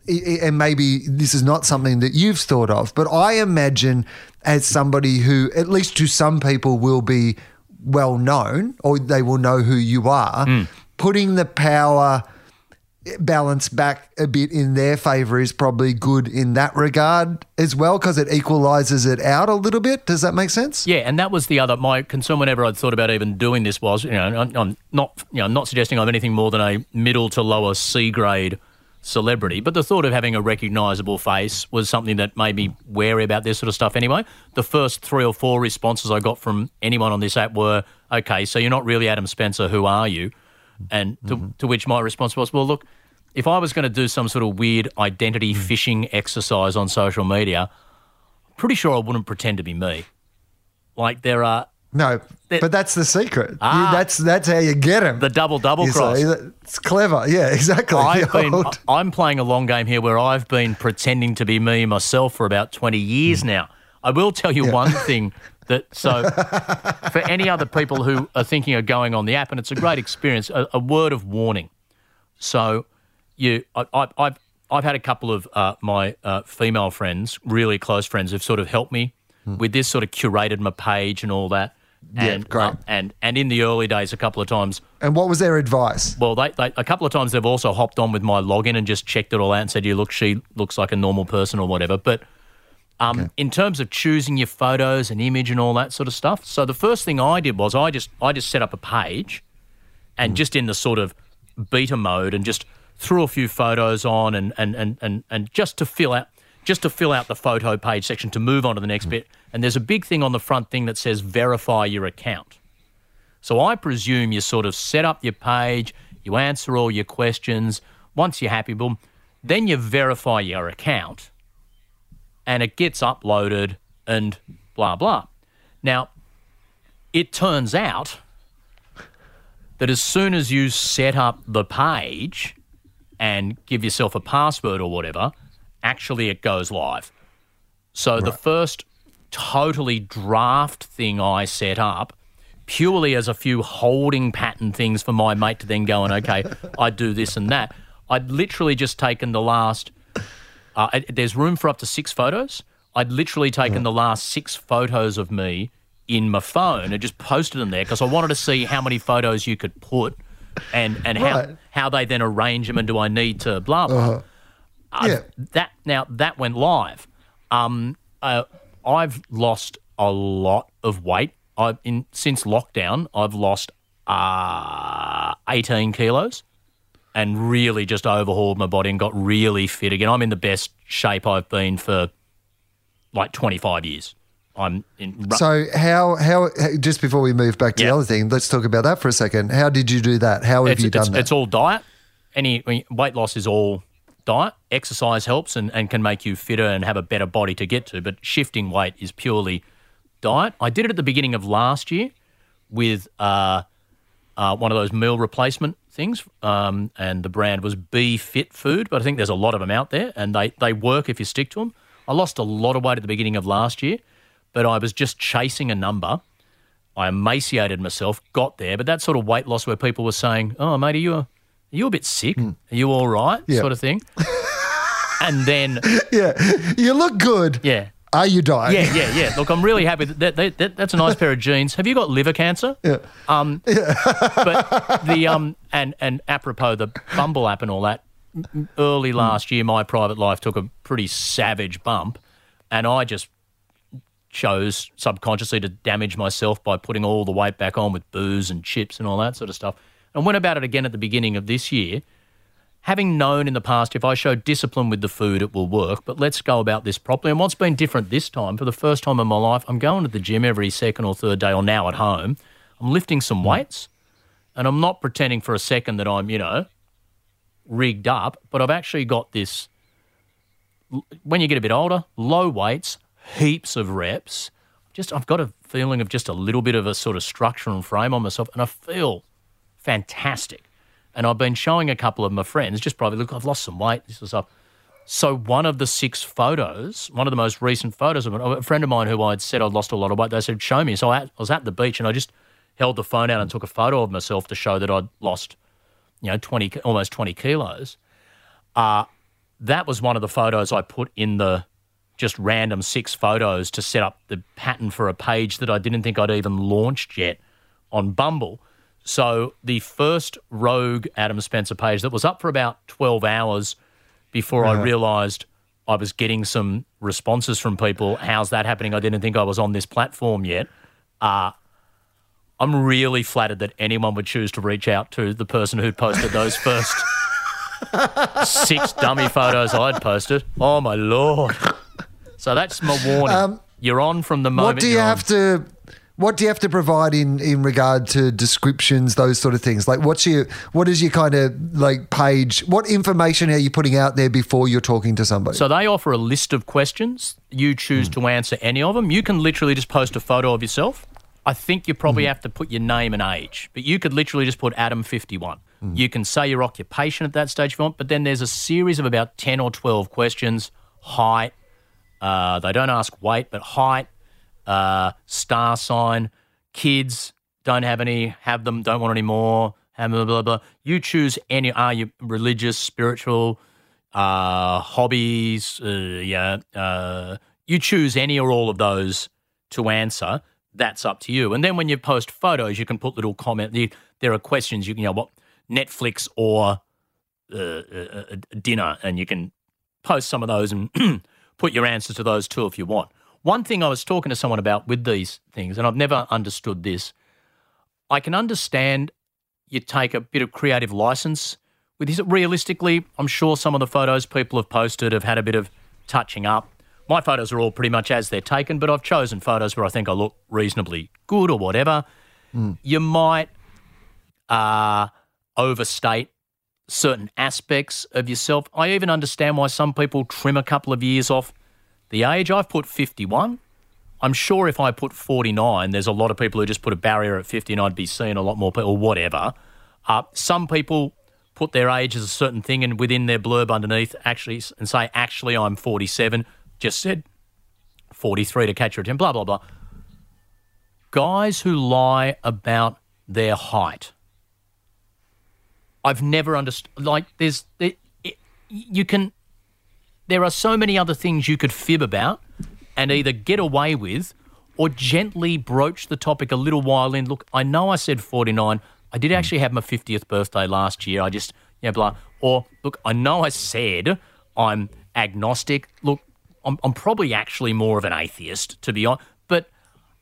and maybe this is not something that you've thought of, but I imagine as somebody who, at least to some people, will be well known or they will know who you are, Hmm. putting the power balance back a bit in their favor is probably good in that regard as well because it equalizes it out a little bit. Does that make sense? Yeah, and that was the other my concern whenever I'd thought about even doing this was, you know, I'm, I'm not, you know, I'm not suggesting I'm anything more than a middle to lower C grade celebrity, but the thought of having a recognisable face was something that made me wary about this sort of stuff. Anyway, the first three or four responses I got from anyone on this app were, "Okay, so you're not really Adam Spencer. Who are you?" And to, mm-hmm. to which my response was, "Well, look." If I was going to do some sort of weird identity mm. phishing exercise on social media, pretty sure I wouldn't pretend to be me. Like there are No, but that's the secret. You- Ah. that's that's how you get him. the double double cross. It's clever. Yeah, exactly. I've been, I'm playing a long game here where I've been pretending to be me myself for about 20 years mm. now. I will tell you one thing that, so for any other people who are thinking of going on the app, and it's a great experience, a, a word of warning. So you, I, I, I've, I've had a couple of uh, my uh, female friends, really close friends, who've sort of helped me with this, sort of curated my page and all that. Yeah, And, great. uh, and and in the early days, a couple of times, and what was their advice? well, they, they a couple of times they've also hopped on with my login and just checked it all out and said, "You look, she looks like a normal person or whatever." But um, in terms of choosing your photos and image and all that sort of stuff, so the first thing I did was I just I just set up a page, and just in the sort of beta mode, and just threw a few photos on, and and and and, and just to fill out just to fill out the photo page section to move on to the next bit. And there's a big thing on the front thing that says verify your account. So I presume you sort of set up your page, you answer all your questions. Once you're happy, boom, then you verify your account and it gets uploaded and blah, blah. Now, it turns out that as soon as you set up the page and give yourself a password or whatever, actually it goes live. So the first totally draft thing I set up purely as a few holding pattern things for my mate to then go and okay, I do this and that. I'd literally just taken the last. Uh, it- there's room for up to six photos. I'd literally taken the last six photos of me in my phone and just posted them there because I wanted to see how many photos you could put and and how Right. how they then arrange them and do I need to blah blah. Uh, Yeah. That now that went live. Um, uh, I've lost a lot of weight. I've in since lockdown. I've lost uh, eighteen kilos, and really just overhauled my body and got really fit again. I'm in the best shape I've been for like twenty five years. I'm in. ru- So how how just before we move back to the other thing, let's talk about that for a second. How did you do that? How have it's, you it's, done that? it's all diet. Any weight loss is all diet. Exercise helps and, and can make you fitter and have a better body to get to, but shifting weight is purely diet. I did it at the beginning of last year with uh, uh, one of those meal replacement things, um, and the brand was Be Fit Food, but I think there's a lot of them out there, and they, they work if you stick to them. I lost a lot of weight at the beginning of last year, but I was just chasing a number. I emaciated myself, got there, but that sort of weight loss where people were saying, "Oh, mate, are you a, are you a bit sick? Are you all right?" Yeah. sort of thing. and then, yeah, you look good. yeah, Are you dying? yeah, yeah, yeah. Look, I'm really happy. That, that, that that's a nice pair of jeans. Have you got liver cancer? Yeah. Um, but the um and and apropos the Bumble app and all that. Early last year, my private life took a pretty savage bump, and I just chose subconsciously to damage myself by putting all the weight back on with booze and chips and all that sort of stuff. And went about it again at the beginning of this year, having known in the past if I show discipline with the food, it will work, but let's go about this properly. And what's been different this time, for the first time in my life, I'm going to the gym every second or third day, or now at home. I'm lifting some hmm. weights, and I'm not pretending for a second that I'm, you know, rigged up, but I've actually got this. When you get a bit older, low weights, heaps of reps. Just I've got a feeling of just a little bit of a sort of structure and frame on myself, and I feel fantastic. And I've been showing a couple of my friends, just probably look, I've lost some weight, this was up. So one of the six photos, one of the most recent photos of a friend of mine who I'd said I'd lost a lot of weight, they said, show me. So I, I was at the beach and I just held the phone out and took a photo of myself to show that I'd lost, you know, 20, almost 20 kilos. Uh, that was one of the photos I put in the just random six photos to set up the pattern for a page that I didn't think I'd even launched yet on Bumble. So the first rogue Adam Spencer page that was up for about 12 hours before I realized I was getting some responses from people. How's that happening? I didn't think I was on this platform yet. Uh, I'm really flattered that anyone would choose to reach out to the person who'd posted those first six dummy photos I'd posted. Oh, my Lord. So that's my warning. you're on from the moment Um, What do you have on. to? What do you have to provide in in regard to descriptions, those sort of things? Like, what's your what is your kind of like page? What information are you putting out there before you're talking to somebody? So they offer a list of questions. You choose hmm. to answer any of them. You can literally just post a photo of yourself. I think you probably hmm. have to put your name and age, but you could literally just put Adam51. Hmm. You can say your occupation at that stage if you want, but then there's a series of about 10 or 12 questions height. Uh, they don't ask weight, but height, uh, star sign, kids, don't have any, have them, don't want any more, have blah, blah, blah. You choose any, are you religious, spiritual, uh, hobbies, uh, yeah, uh, you choose any or all of those to answer. That's up to you. And then when you post photos, you can put little comment. There are questions you can, you know, what Netflix or uh, uh, uh, dinner, and you can post some of those and put your answers to those too if you want. One thing I was talking to someone about with these things, and I've never understood this. I can understand you take a bit of creative license with this. Realistically, I'm sure some of the photos people have posted have had a bit of touching up. My photos are all pretty much as they're taken, but I've chosen photos where I think I look reasonably good or whatever. You might uh, overstate certain aspects of yourself. I even understand why some people trim a couple of years off the age. I've put 51. I'm sure if I put 49, there's a lot of people who just put a barrier at 50 and I'd be seeing a lot more people or whatever. Uh, some people put their age as a certain thing and within their blurb underneath actually and say, actually, I'm 47. Just said 43 to catch your attention, blah, blah, blah. Guys who lie about their height. I've never understood. Like, there's, there, it, you can, there are so many other things you could fib about and either get away with or gently broach the topic a little while in. Look, I know I said 49. I did actually have my 50th birthday last year. I just, you know, blah. Or, look, I know I said I'm agnostic. Look, I'm, I'm probably actually more of an atheist, to be honest. But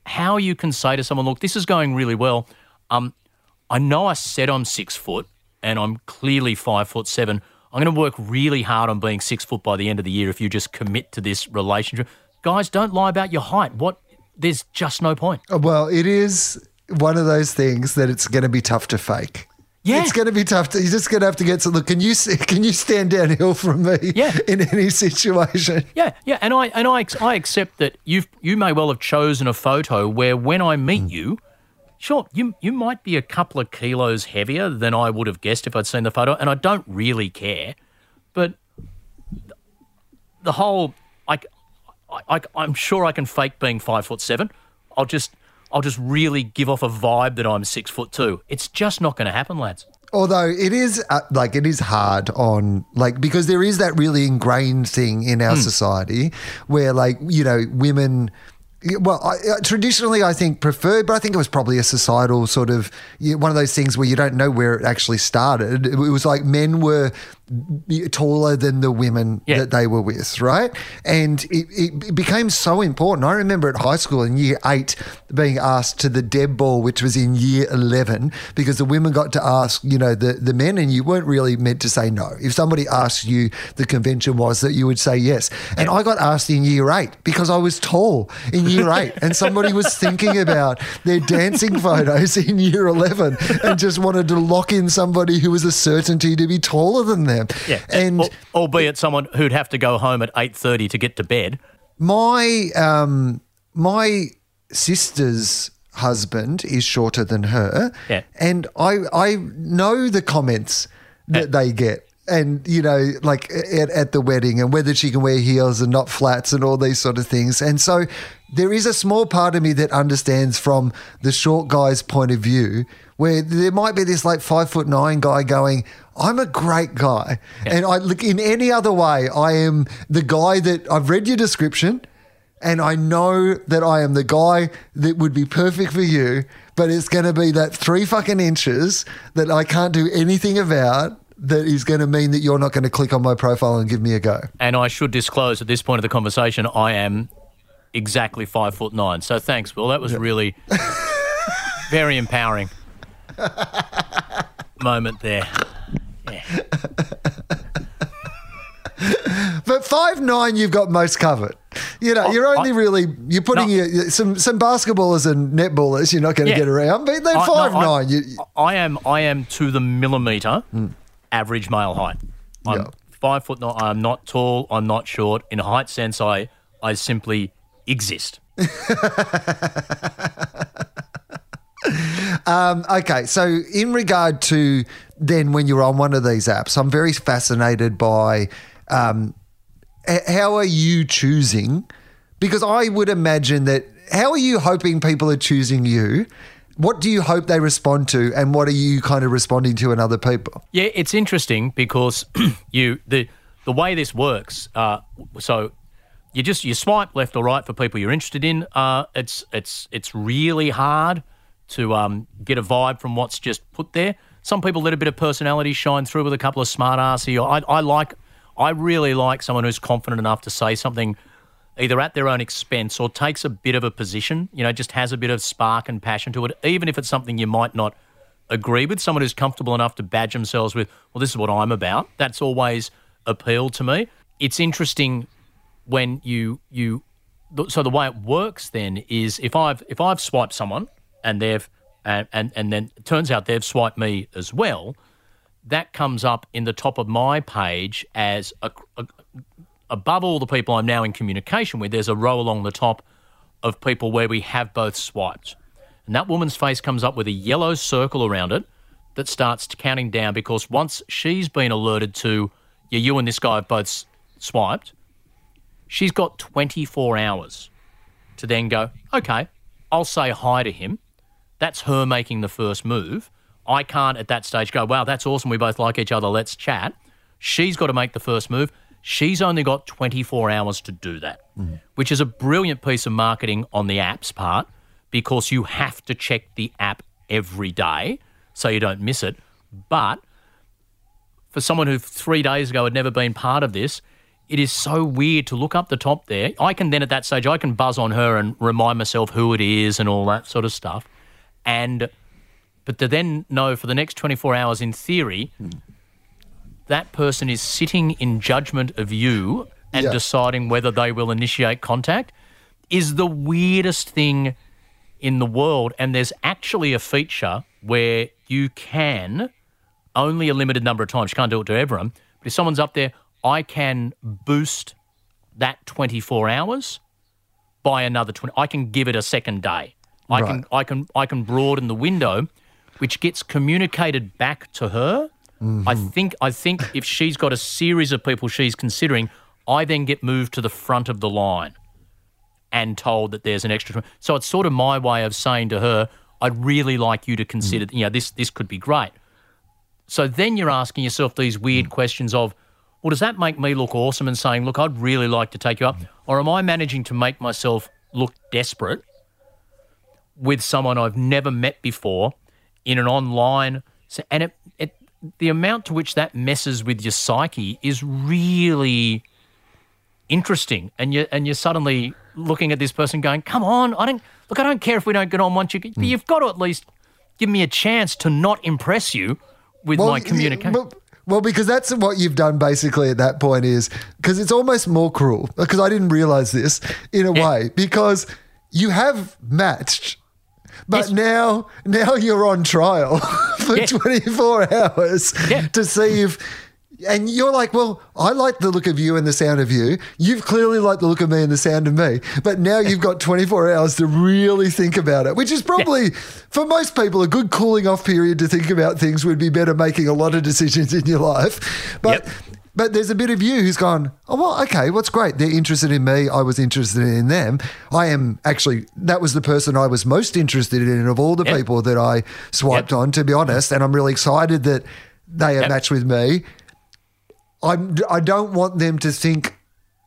how you can say to someone, look, this is going really well. Um, I know I said I'm six foot and I'm clearly five foot seven. I'm going to work really hard on being six foot by the end of the year if you just commit to this relationship. Guys, don't lie about your height. What? There's just no point. Uh, well, it is one of those things that it's going to be tough to fake. Yeah. It's going to be tough. To, you're just going to have to get to look. Can you can you stand downhill from me? Yeah. In any situation. Yeah, yeah, and I and I I accept that you you may well have chosen a photo where when I meet mm. you, sure, you you might be a couple of kilos heavier than I would have guessed if I'd seen the photo, and I don't really care, but the whole I, I I'm sure I can fake being five foot seven. I'll just I'll just really give off a vibe that I'm six foot two. It's just not going to happen, lads. Although it is uh, like it is hard on like because there is that really ingrained thing in our society where like you know women. Well, I, uh, traditionally, I think preferred, but I think it was probably a societal sort of one of those things where you don't know where it actually started. It was like men were taller than the women Yeah. that they were with, right? And it, it became so important. I remember at high school in year eight being asked to the Deb Ball, which was in year 11, because the women got to ask, you know, the, the men, and you weren't really meant to say no. If somebody asked you, the convention was that you would say yes. And I got asked in year eight because I was tall in year eight, and somebody was thinking about their dancing photos in year 11 and just wanted to lock in somebody who was a certainty to be taller than them. Yeah, And Al- albeit someone who'd have to go home at eight thirty to get to bed. my um my sister's husband is shorter than her Yeah. and i i know the comments that Yeah. they get and you know like at, at the wedding and whether she can wear heels and not flats and all these sort of things and so there is a small part of me that understands from the short guy's point of view where there might be this like five foot nine guy going i'm a great guy and i look in any other way i am the guy that i've read your description and I know that I am the guy that would be perfect for you, but it's going to be that three fucking inches that I can't do anything about that is going to mean that you're not going to click on my profile and give me a go. And I should disclose at this point of the conversation, I am exactly five foot nine. So thanks, Wil. That was really very empowering moment there. But five nine, you've got most covered. You know, you're only I- really you're putting No. your, some some basketballers and netballers. You're not going to Yeah. get around, but they're I- no, five I- nine. You, I am I am to the millimeter hmm. average male height. I'm Yeah. five foot nine. I'm not tall. I'm not short. In a height sense, I I simply exist. Um, okay, so in regard to then when you're on one of these apps, I'm very fascinated by um, how are you choosing? Because I would imagine that how are you hoping people are choosing you? What do you hope they respond to, and what are you kind of responding to in other people? Yeah, it's interesting because you the the way this works. Uh, so you just you swipe left or right for people you're interested in. Uh, it's it's it's really hard to um, get a vibe from what's just put there. Some people let a bit of personality shine through with a couple of smart assy. I, I like I really like someone who's confident enough to say something either at their own expense or takes a bit of a position, you know, just has a bit of spark and passion to it, even if it's something you might not agree with. Someone who's comfortable enough to badge themselves with, well, this is what I'm about. That's always appealed to me. It's interesting when you you so the way it works then is if I've if I've swiped someone and they've and and, and then it turns out they've swiped me as well, that comes up in the top of my page as a, a, above all the people I'm now in communication with, there's a row along the top of people where we have both swiped. And that woman's face comes up with a yellow circle around it that starts counting down because once she's been alerted to, yeah, you and this guy have both swiped, she's got 24 hours to then go, okay, I'll say hi to him. That's her making the first move. I can't at that stage go, wow, that's awesome. We both like each other. Let's chat. She's got to make the first move. She's only got 24 hours to do that, mm. which is a brilliant piece of marketing on the app's part because you have to check the app every day so you don't miss it. But for someone who three days ago had never been part of this, it is so weird to look up the top there. I can then at that stage I can buzz on her and remind myself who it is and all that sort of stuff. And but to then know for the next 24 hours in theory that person is sitting in judgment of you and Yeah. deciding whether they will initiate contact is the weirdest thing in the world and there's actually a feature where you can only a limited number of times. You can't do it to everyone. But if someone's up there, I can boost that 24 hours by another 20. I can give it a second day. I can I can I can broaden the window, which gets communicated back to her. I mm-hmm. think I think if she's got a series of people she's considering, I then get moved to the front of the line and told that there's an extra. So it's sort of my way of saying to her, I'd really like you to consider, mm. you know, this this could be great. So then you're asking yourself these weird mm. questions of, well, does that make me look awesome and saying, look, I'd really like to take you up? Or am I managing to make myself look desperate with someone I've never met before in an online? And it, it the amount to which that messes with your psyche is really interesting. And you and you're suddenly looking at this person going, "Come on, I don't look. I don't care if we don't get on once you. But hmm. you've got to at least give me a chance to not impress you with my yeah, communication." well- well, because that's what you've done basically at that point is because it's almost more cruel because I didn't realize this in a Yeah. way because you have matched. But Yes. now, now you're on trial for Yeah. 24 hours Yeah. to see if, and you're like, well, I like the look of you and the sound of you. You've clearly liked the look of me and the sound of me. But now you've got 24 hours to really think about it, which is probably, for most people, a good cooling off period to think about things would be better making a lot of decisions in your life. But, Yep. But there's a bit of you who's gone, oh, well, okay, what's great? They're interested in me. I was interested in them. I am actually, that was the person I was most interested in of all the Yep. people that I swiped Yep. on, to be honest. And I'm really excited that they are Yep. matched with me. I'm, I don't want them to think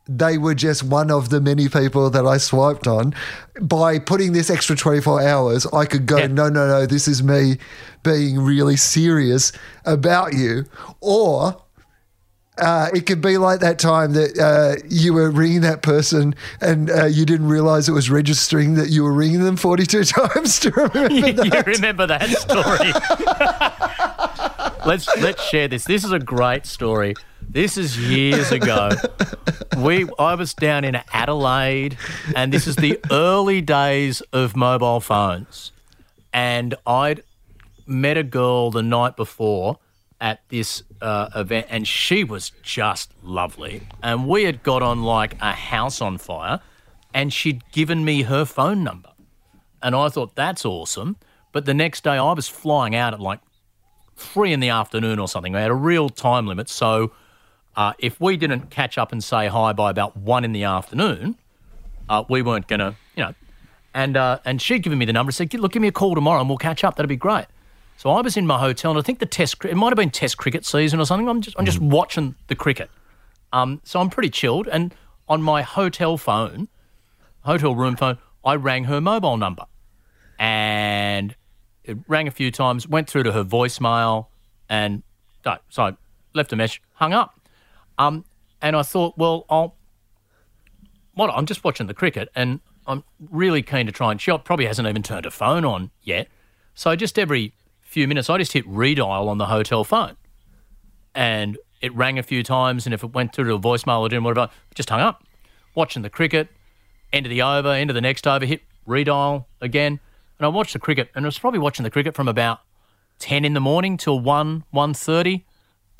they were just one of the many people that I swiped on. By putting this extra 24 hours, I could go, no, no, no, this is me being really serious about you. Or uh, it could be like that time that uh, you were ringing that person and uh, you didn't realize it was registering that you were ringing them 42 times remember you that. remember that story? let's let's share this. This is a great story. This is years ago. We I was down in Adelaide, and this is the early days of mobile phones, and I'd met a girl the night before at this uh, event, and she was just lovely, and we had got on like a house on fire, and she'd given me her phone number. And I thought, that's awesome. But the next day, I was flying out at like three in the afternoon or something. I had a real time limit. So uh, if we didn't catch up and say hi by about one in the afternoon, uh, we weren't going to, you know. And, uh, and she'd given me the number said, look, give me a call tomorrow and we'll catch up. That'd be great. So I was in my hotel, and I think the test, it might have been test cricket season or something. I'm just, I'm just watching the cricket. Um, so I'm pretty chilled. And on my hotel phone, hotel room phone, I rang her mobile number. And it rang a few times, went through to her voicemail, and so I left a message, hung up. Um, and I thought, well, I'll. What I'm just watching the cricket, and I'm really keen to try and. She probably hasn't even turned her phone on yet, so just every few minutes, I just hit redial on the hotel phone, and it rang a few times, and if it went through to a voicemail or didn't, whatever, just hung up. Watching the cricket, end of the over, end of the next over, hit redial again. And I watched the cricket, and I was probably watching the cricket from about 10 in the morning till 1, 1.30,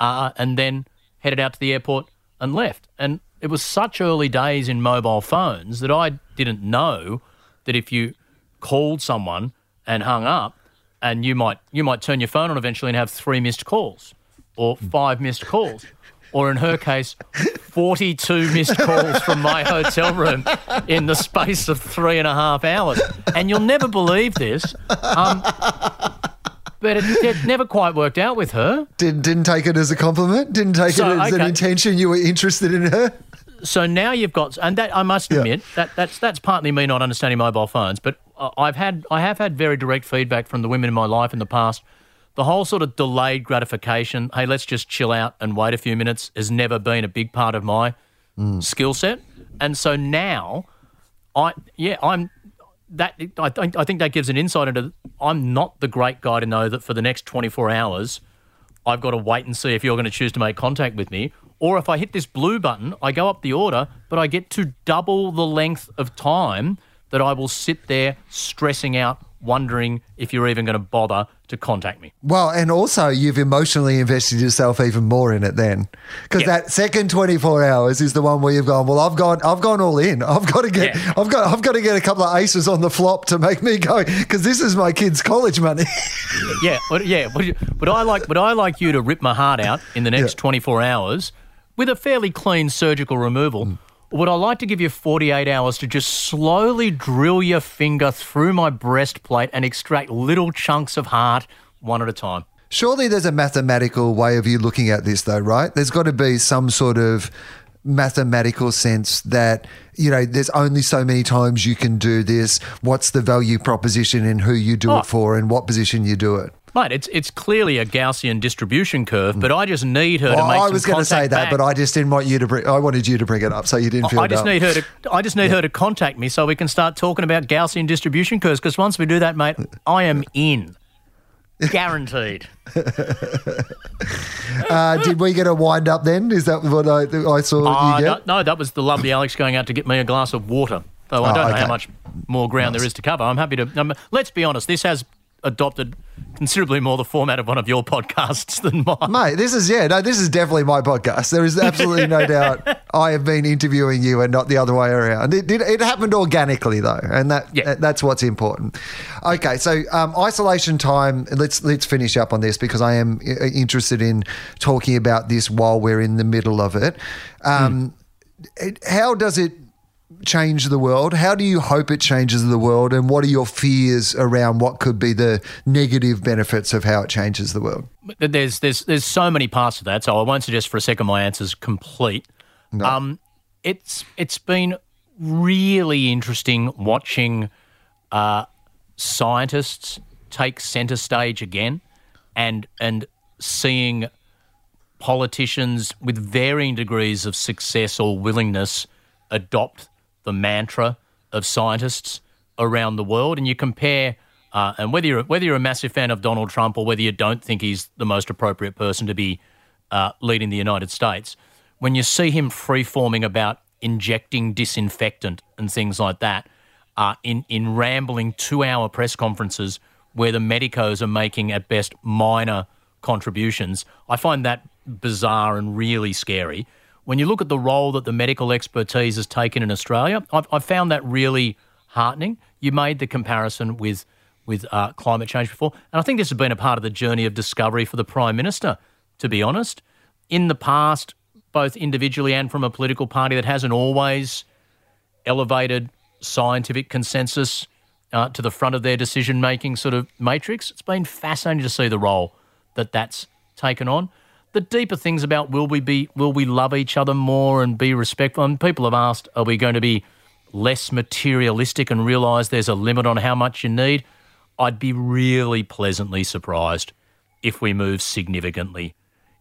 uh, and then headed out to the airport and left. And it was such early days in mobile phones that I didn't know that if you called someone and hung up, and you might you might turn your phone on eventually and have three missed calls or five missed calls. Or in her case, 42 missed calls from my hotel room in the space of three and a half hours. And you'll never believe this. Um, but it, it never quite worked out with her. Didn't, didn't take it as a compliment? Didn't take So, it as an intention you were interested in her? So now you've got, and that I must Yeah. admit that that's that's partly me not understanding mobile phones, but Uh, I've had I have had very direct feedback from the women in my life in the past. The whole sort of delayed gratification, hey, let's just chill out and wait a few minutes, has never been a big part of my mm. skill set, and so now, I yeah I'm that I think I think that gives an insight into I'm not the great guy to know that for the next 24 hours I've got to wait and see if you're going to choose to make contact with me. Or if I hit this blue button, I go up the order, but I get to double the length of time that I will sit there stressing out, wondering if you're even going to bother to contact me. Well, and also you've emotionally invested yourself even more in it then, because Yeah. that second twenty four hours is the one where you've gone. Well, I've gone, I've gone all in. I've got to get, Yeah. I've got, I've got to get a couple of aces on the flop to make me go, because this is my kids' college money. Yeah, but yeah, but, I like, but I like you to rip my heart out in the next Yeah. 24 hours with a fairly clean surgical removal. Mm. Would I like to give you 48 hours to just slowly drill your finger through my breastplate and extract little chunks of heart one at a time? Surely there's a mathematical way of you looking at this, though, right? There's got to be some sort of mathematical sense that you know there's only so many times you can do this what's the value proposition in who you do Oh. it for and what position you do it Mate, it's it's clearly a Gaussian distribution curve, but I just need her to Well, make I was going to say that, back. but I just didn't want you to. Bring, I wanted you to bring it up, so you didn't feel. I just need her to. I just need her to contact me so we can start talking about Gaussian distribution curves. Because once we do that, mate, I am in, guaranteed. Uh, did we get a wind up then? Is that what I, I saw you no, no, that was the lovely Alex going out to get me a glass of water. Though I Oh, don't know okay. how much more ground there is to cover. I'm happy to. Um, let's be honest. This has adopted considerably more the format of one of your podcasts than mine. Mate, this is yeah, no, this is definitely my podcast. There is absolutely no doubt I have been interviewing you and not the other way around. It, it, it happened organically though, and that Yeah. that's what's important. Okay, so um, isolation time. Let's let's finish up on this because I am uh, interested in talking about this while we're in the middle of it. Um, it- How does it? Change the world? How do you hope it changes the world? And what are your fears around what could be the negative benefits of how it changes the world? There's there's there's so many parts to that. So I won't suggest for a second my answer's complete. Um, it's it's been really interesting watching uh, scientists take centre stage again, and and seeing politicians with varying degrees of success or willingness adopt the mantra of scientists around the world. And you compare, uh, and whether you're whether you're a massive fan of Donald Trump or whether you don't think he's the most appropriate person to be uh, leading the United States, when you see him free-forming about injecting disinfectant and things like that, uh, in in rambling two-hour press conferences where the medicos are making at best minor contributions, I find that bizarre and really scary. When you look at the role that the medical expertise has taken in Australia, I've, I've found that really heartening. You made the comparison with with uh, climate change before, and I think this has been a part of the journey of discovery for the Prime Minister. To be honest, in the past, both individually and from a political party that hasn't always elevated scientific consensus uh, to the front of their decision making sort of matrix. It's been fascinating to see the role that that's taken on. The deeper things about will we be will we love each other more and be respectful? And people have asked, are we going to be less materialistic and realise there's a limit on how much you need? I'd be really pleasantly surprised if we move significantly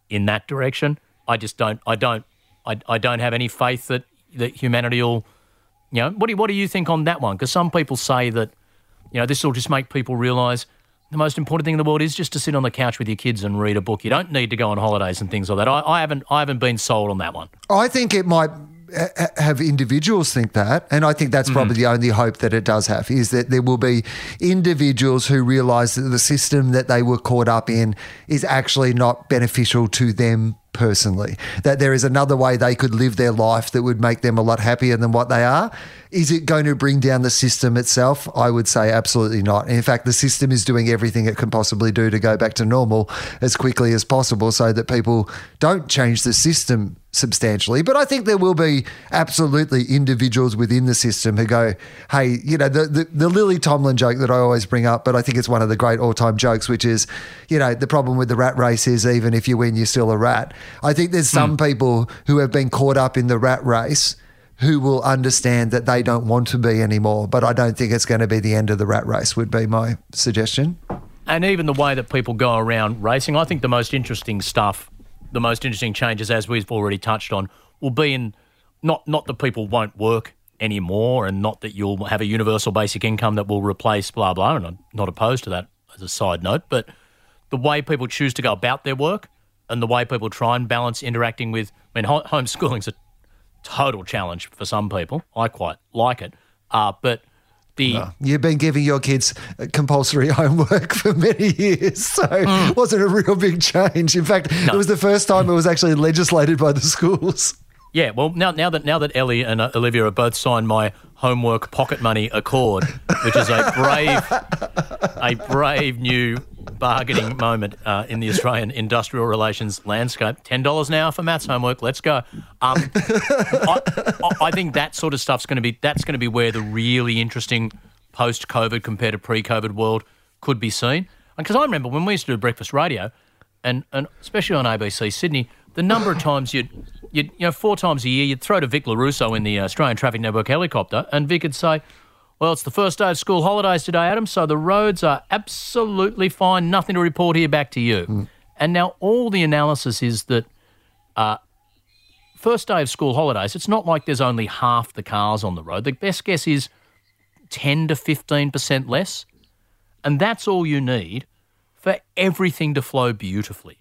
in that direction. I just don't. I don't. I, I don't have any faith that that humanity will. You know, what do what do you think on that one? Because some people say that, you know, this will just make people realise the most important thing in the world is just to sit on the couch with your kids and read a book. You don't need to go on holidays and things like that. I, I haven't I haven't been sold on that one. I think it might have individuals think that, and I think that's mm-hmm. probably the only hope that it does have is that there will be individuals who realise that the system that they were caught up in is actually not beneficial to them personally. That there is another way they could live their life that would make them a lot happier than what they are. Is it going to bring down the system itself? I would say absolutely not. In fact, the system is doing everything it can possibly do to go back to normal as quickly as possible so that people don't change the system substantially. But I think there will be absolutely individuals within the system who go, hey, you know, the, the, the Lily Tomlin joke that I always bring up, but I think it's one of the great all time jokes, which is, you know, the problem with the rat race is even if you win, you're still a rat. I think there's some hmm. people who have been caught up in the rat race who will understand that they don't want to be anymore. But I don't think it's going to be the end of the rat race, would be my suggestion. and even the way that people go around racing, I think the most interesting stuff, the most interesting changes, as we've already touched on, will be in not not that people won't work anymore, and not that you'll have a universal basic income that will replace blah blah. And I'm not opposed to that as a side note, but the way people choose to go about their work and the way people try and balance interacting with. I mean, ho- homeschooling's a total challenge for some people. I quite like it, uh, but the You've been giving your kids compulsory homework for many years, so it wasn't a real big change. In fact, it was the first time it was actually legislated by the schools. Yeah, well, now now that now that Ellie and uh, Olivia have both signed my homework pocket money accord, which is a brave, a brave new bargaining moment uh, in the Australian industrial relations landscape. Ten dollars an hour for maths homework. Let's go. Um, I, I- think that sort of stuff's going to be that's going to be where the really interesting post-COVID compared to pre-COVID world could be seen. Because I remember when we used to do breakfast radio, and, and especially on ABC Sydney, the number of times you'd, you know, four times a year, you'd throw to Vic Lorusso in the Australian Traffic Network helicopter, and Vic would say, Well, it's the first day of school holidays today, Adam, so the roads are absolutely fine. Nothing to report here back to you. And now all the analysis is that uh, first day of school holidays, it's not like there's only half the cars on the road. The best guess is 10 to 15% less. And that's all you need for everything to flow beautifully.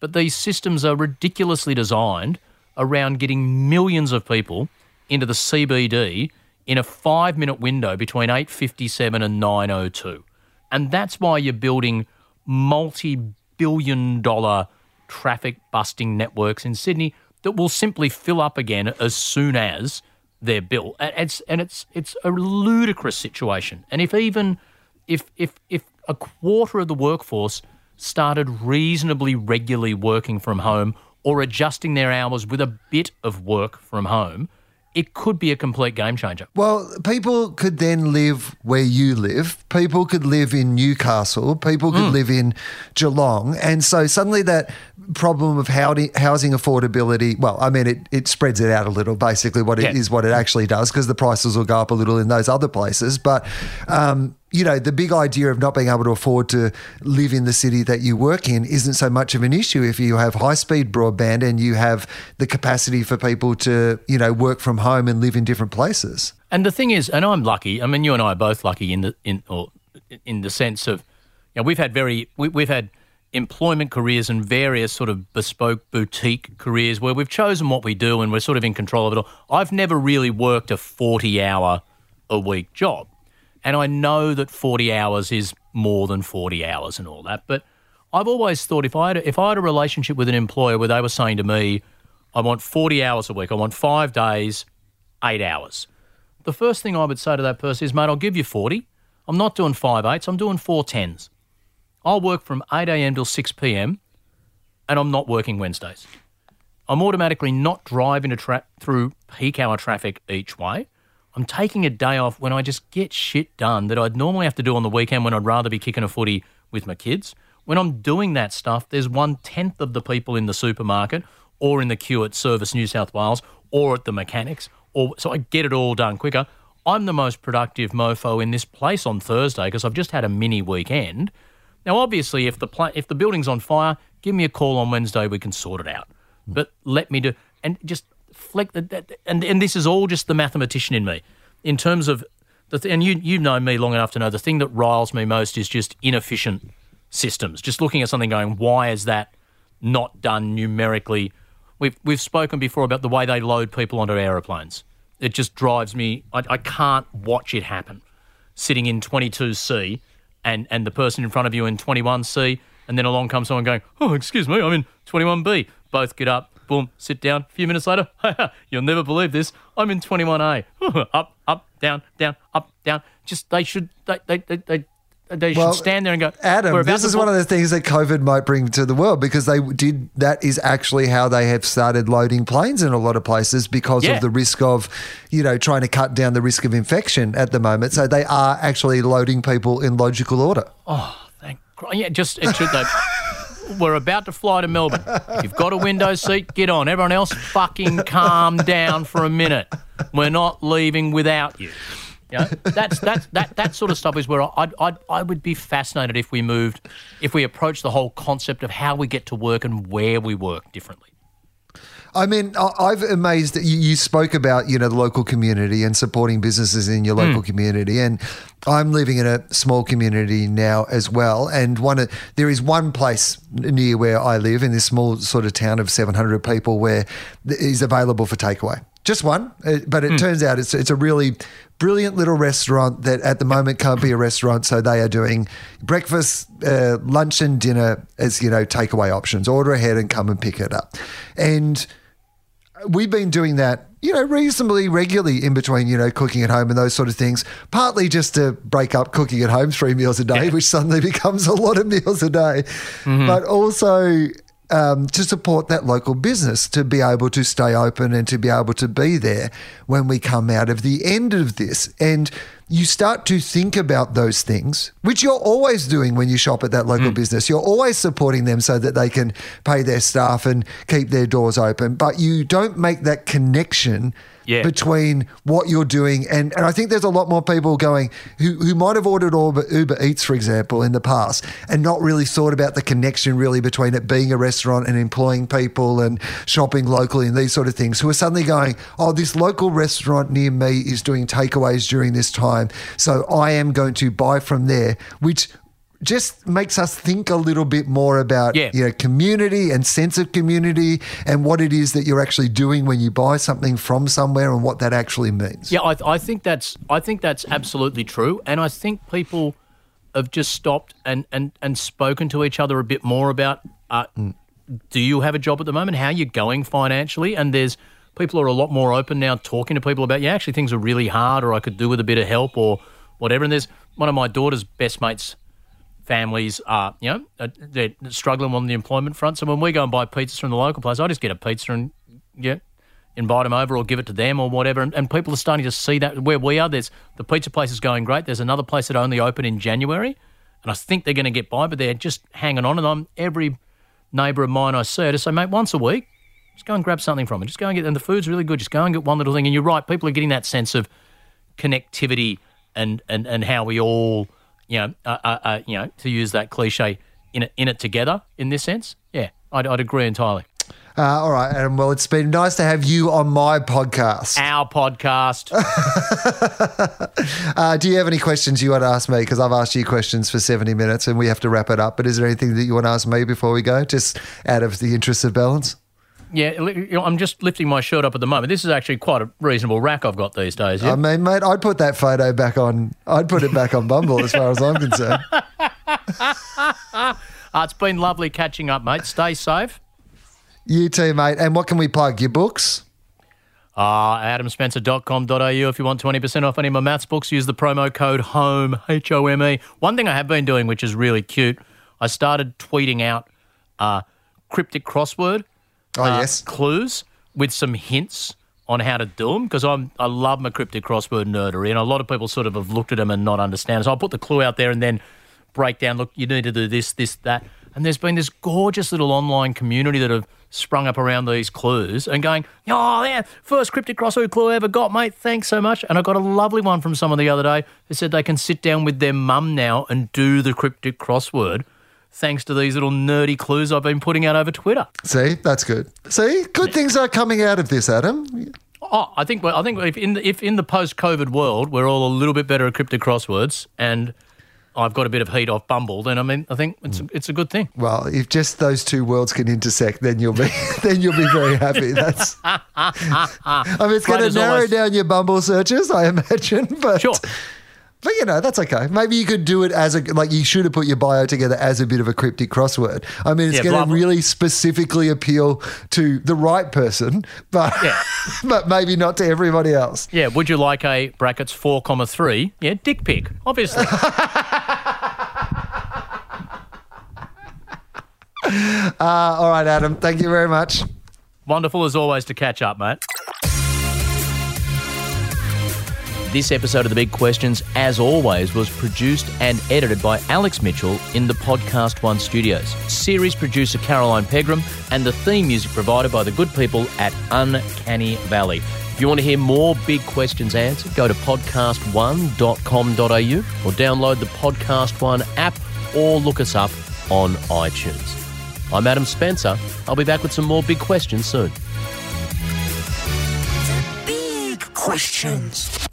But these systems are ridiculously designed around getting millions of people into the CBD in a five minute window between 8.57 and 9.02. And that's why you're building multi billion dollar traffic busting networks in Sydney that will simply fill up again as soon as they're built. And it's, and it's, it's a ludicrous situation. And if even if, if, if a quarter of the workforce started reasonably regularly working from home or adjusting their hours with a bit of work from home, it could be a complete game changer. Well, people could then live where you live. People could live in Newcastle. People could hmm. live in Geelong. And so suddenly that problem of housing, housing affordability, well, I mean, it, it spreads it out a little, basically, what it is Yeah. what it actually does, because the prices will go up a little in those other places. But, um, you know, the big idea of not being able to afford to live in the city that you work in isn't so much of an issue if you have high speed broadband and you have the capacity for people to, you know, work from home and live in different places. And the thing is, and I'm lucky. I mean, you and I are both lucky in the in or in the sense of, you know, we've had very we, we've had employment careers and various sort of bespoke boutique careers where we've chosen what we do and we're sort of in control of it all. I've never really worked a 40 hour a week job. And I know that 40 hours is more than 40 hours and all that. But I've always thought if I had if I had a relationship with an employer where they were saying to me, I want 40 hours a week, I want five days, eight hours. The first thing I would say to that person is, mate, I'll give you 40. I'm not doing five eights, I'm doing four tens. I'll work from 8 a.m. till 6 p.m. and I'm not working Wednesdays. I'm automatically not driving tra- through peak hour traffic each way. I'm taking a day off when I just get shit done that I'd normally have to do on the weekend when I'd rather be kicking a footy with my kids. When I'm doing that stuff, there's one tenth of the people in the supermarket or in the queue at Service New South Wales or at the mechanics, or so I get it all done quicker. I'm the most productive mofo in this place on Thursday because I've just had a mini weekend. Now, obviously, if the pla- if the building's on fire, give me a call on Wednesday. We can sort it out. Hmm. But let me do and just that- that- And and this is all just the mathematician in me, in terms of the th- and you you know me long enough to know the thing that riles me most is just inefficient systems. Just looking at something, going, why is that not done numerically? We've we've spoken before about the way they load people onto aeroplanes. It just drives me. I, I can't watch it happen. Sitting in 22C and and the person in front of you in 21C, and then along comes someone going, "Oh, excuse me, I'm in 21B." Both get up, boom, sit down. A few minutes later, you'll never believe this. I'm in 21A. up, up, down, down, up, down. Just they should they they they. they they should Well, stand there and go. Adam, this is one of the things that COVID might bring to the world because they did. That is actually how they have started loading planes in a lot of places because Yeah. of the risk of, you know, trying to cut down the risk of infection at the moment. So they are actually loading people in logical order. Oh, thank Christ. Yeah, just it should, that we're about to fly to Melbourne. If you've got a window seat, get on. Everyone else, fucking calm down for a minute. We're not leaving without you. You know, that's that's that that sort of stuff is where I I I would be fascinated if we moved, if we approached the whole concept of how we get to work and where we work differently. I mean, I've amazed that you, spoke about, you know, the local community and supporting businesses in your hmm. local community. And I'm living in a small community now as well. And one there is one place near where I live in this small sort of town of 700 people where is available for takeaway. Just one, Uh, but it turns out it's it's a really brilliant little restaurant that at the moment can't be a restaurant, so they are doing breakfast, uh, lunch, and dinner as you know takeaway options. Order ahead and come and pick it up, and we've been doing that, you know, reasonably regularly in between, you know, cooking at home and those sort of things. Partly just to break up cooking at home three meals a day, which suddenly becomes a lot of meals a day, but also. Um, to support that local business to be able to stay open and to be able to be there when we come out of the end of this. And you start to think about those things, which you're always doing when you shop at that local business. You're always supporting them so that they can pay their staff and keep their doors open. But you don't make that connection Yeah. between what you're doing and, and I think there's a lot more people going who, who might have ordered Uber, Uber Eats, for example, in the past and not really thought about the connection really between it being a restaurant and employing people and shopping locally and these sort of things who are suddenly going, oh, this local restaurant near me is doing takeaways during this time. So I am going to buy from there, which just makes us think a little bit more about Yeah. you know community and sense of community and what it is that you're actually doing when you buy something from somewhere and what that actually means. Yeah, I, I think that's I think that's absolutely true, and I think people have just stopped and and and spoken to each other a bit more about. Uh, Do you have a job at the moment? How you going financially? And there's people are a lot more open now, talking to people about yeah, actually things are really hard, or I could do with a bit of help, or whatever. And there's one of my daughter's best mates families are, you know, uh, they're struggling on the employment front. So when we go and buy pizzas from the local place, I just get a pizza and yeah, invite them over or give it to them or whatever. And, and people are starting to see that where we are. There's the pizza place is going great. There's another place that only opened in January, and I think they're going to get by, but they're just hanging on. And I'm every neighbour of mine I see, I just say, mate, once a week, just go and grab something from it. Just go and get, and the food's really good. Just go and get one little thing. And you're right, people are getting that sense of connectivity and and and how we all, you know, uh, uh, uh, you know, to use that cliche, in it in it together. In this sense, yeah, I'd, I'd agree entirely. Uh, all right, Adam. Well, it's been nice to have you on my podcast. Our podcast. Uh, do you have any questions you want to ask me? Because I've asked you questions for 70 minutes and we have to wrap it up. But is there anything that you want to ask me before we go, just out of the interest of balance? Yeah, you know, I'm just lifting my shirt up at the moment. This is actually quite a reasonable rack I've got these days. Yeah? I mean, mate, I'd put that photo back on, I'd put it back on Bumble as far as I'm concerned. Uh, it's been lovely catching up, mate. Stay safe. You too, mate. And what can we plug? Your books? Uh, adamspencer.com.au if you want 20% off any of my maths books. Use the promo code HOME, H O M E. One thing I have been doing, which is really cute, I started tweeting out uh, cryptic crossword Oh, uh, yes. clues with some hints on how to do them because I'm I love my cryptic crossword nerdery and a lot of people sort of have looked at them and not understand. So I'll put the clue out there and then break down. Look, you need to do this, this, that. And there's been this gorgeous little online community that have sprung up around these clues and going, oh yeah, first cryptic crossword clue I ever got, mate. Thanks so much. And I got a lovely one from someone the other day who said they can sit down with their mum now and do the cryptic crossword. Thanks to these little nerdy clues I've been putting out over Twitter. See, that's good. See, good things are coming out of this, Adam. Oh, I think I think if in the, if in the post-COVID world we're all a little bit better at cryptic crosswords, and I've got a bit of heat off Bumble, then I mean I think it's a, it's a good thing. Well, if just those two worlds can intersect, then you'll be then you'll be very happy. That's I mean, it's going to narrow always. down your Bumble searches, I imagine. But Sure. But you know that's okay. Maybe you could do it as a like you should have put your bio together as a bit of a cryptic crossword. I mean, it's Yeah, going to really specifically appeal to the right person, but Yeah. but maybe not to everybody else. Yeah, would you like a brackets four comma three? Yeah, dick pic, obviously. Uh, all right, Adam. Thank you very much. Wonderful as always to catch up, mate. This episode of The Big Questions, as always, was produced and edited by Alex Mitchell in the Podcast One studios. Series producer Caroline Pegram, and the theme music provided by the good people at Uncanny Valley. If you want to hear more big questions answered, go to podcast1.com.au or download the Podcast One app or look us up on iTunes. I'm Adam Spencer. I'll be back with some more big questions soon. Big questions.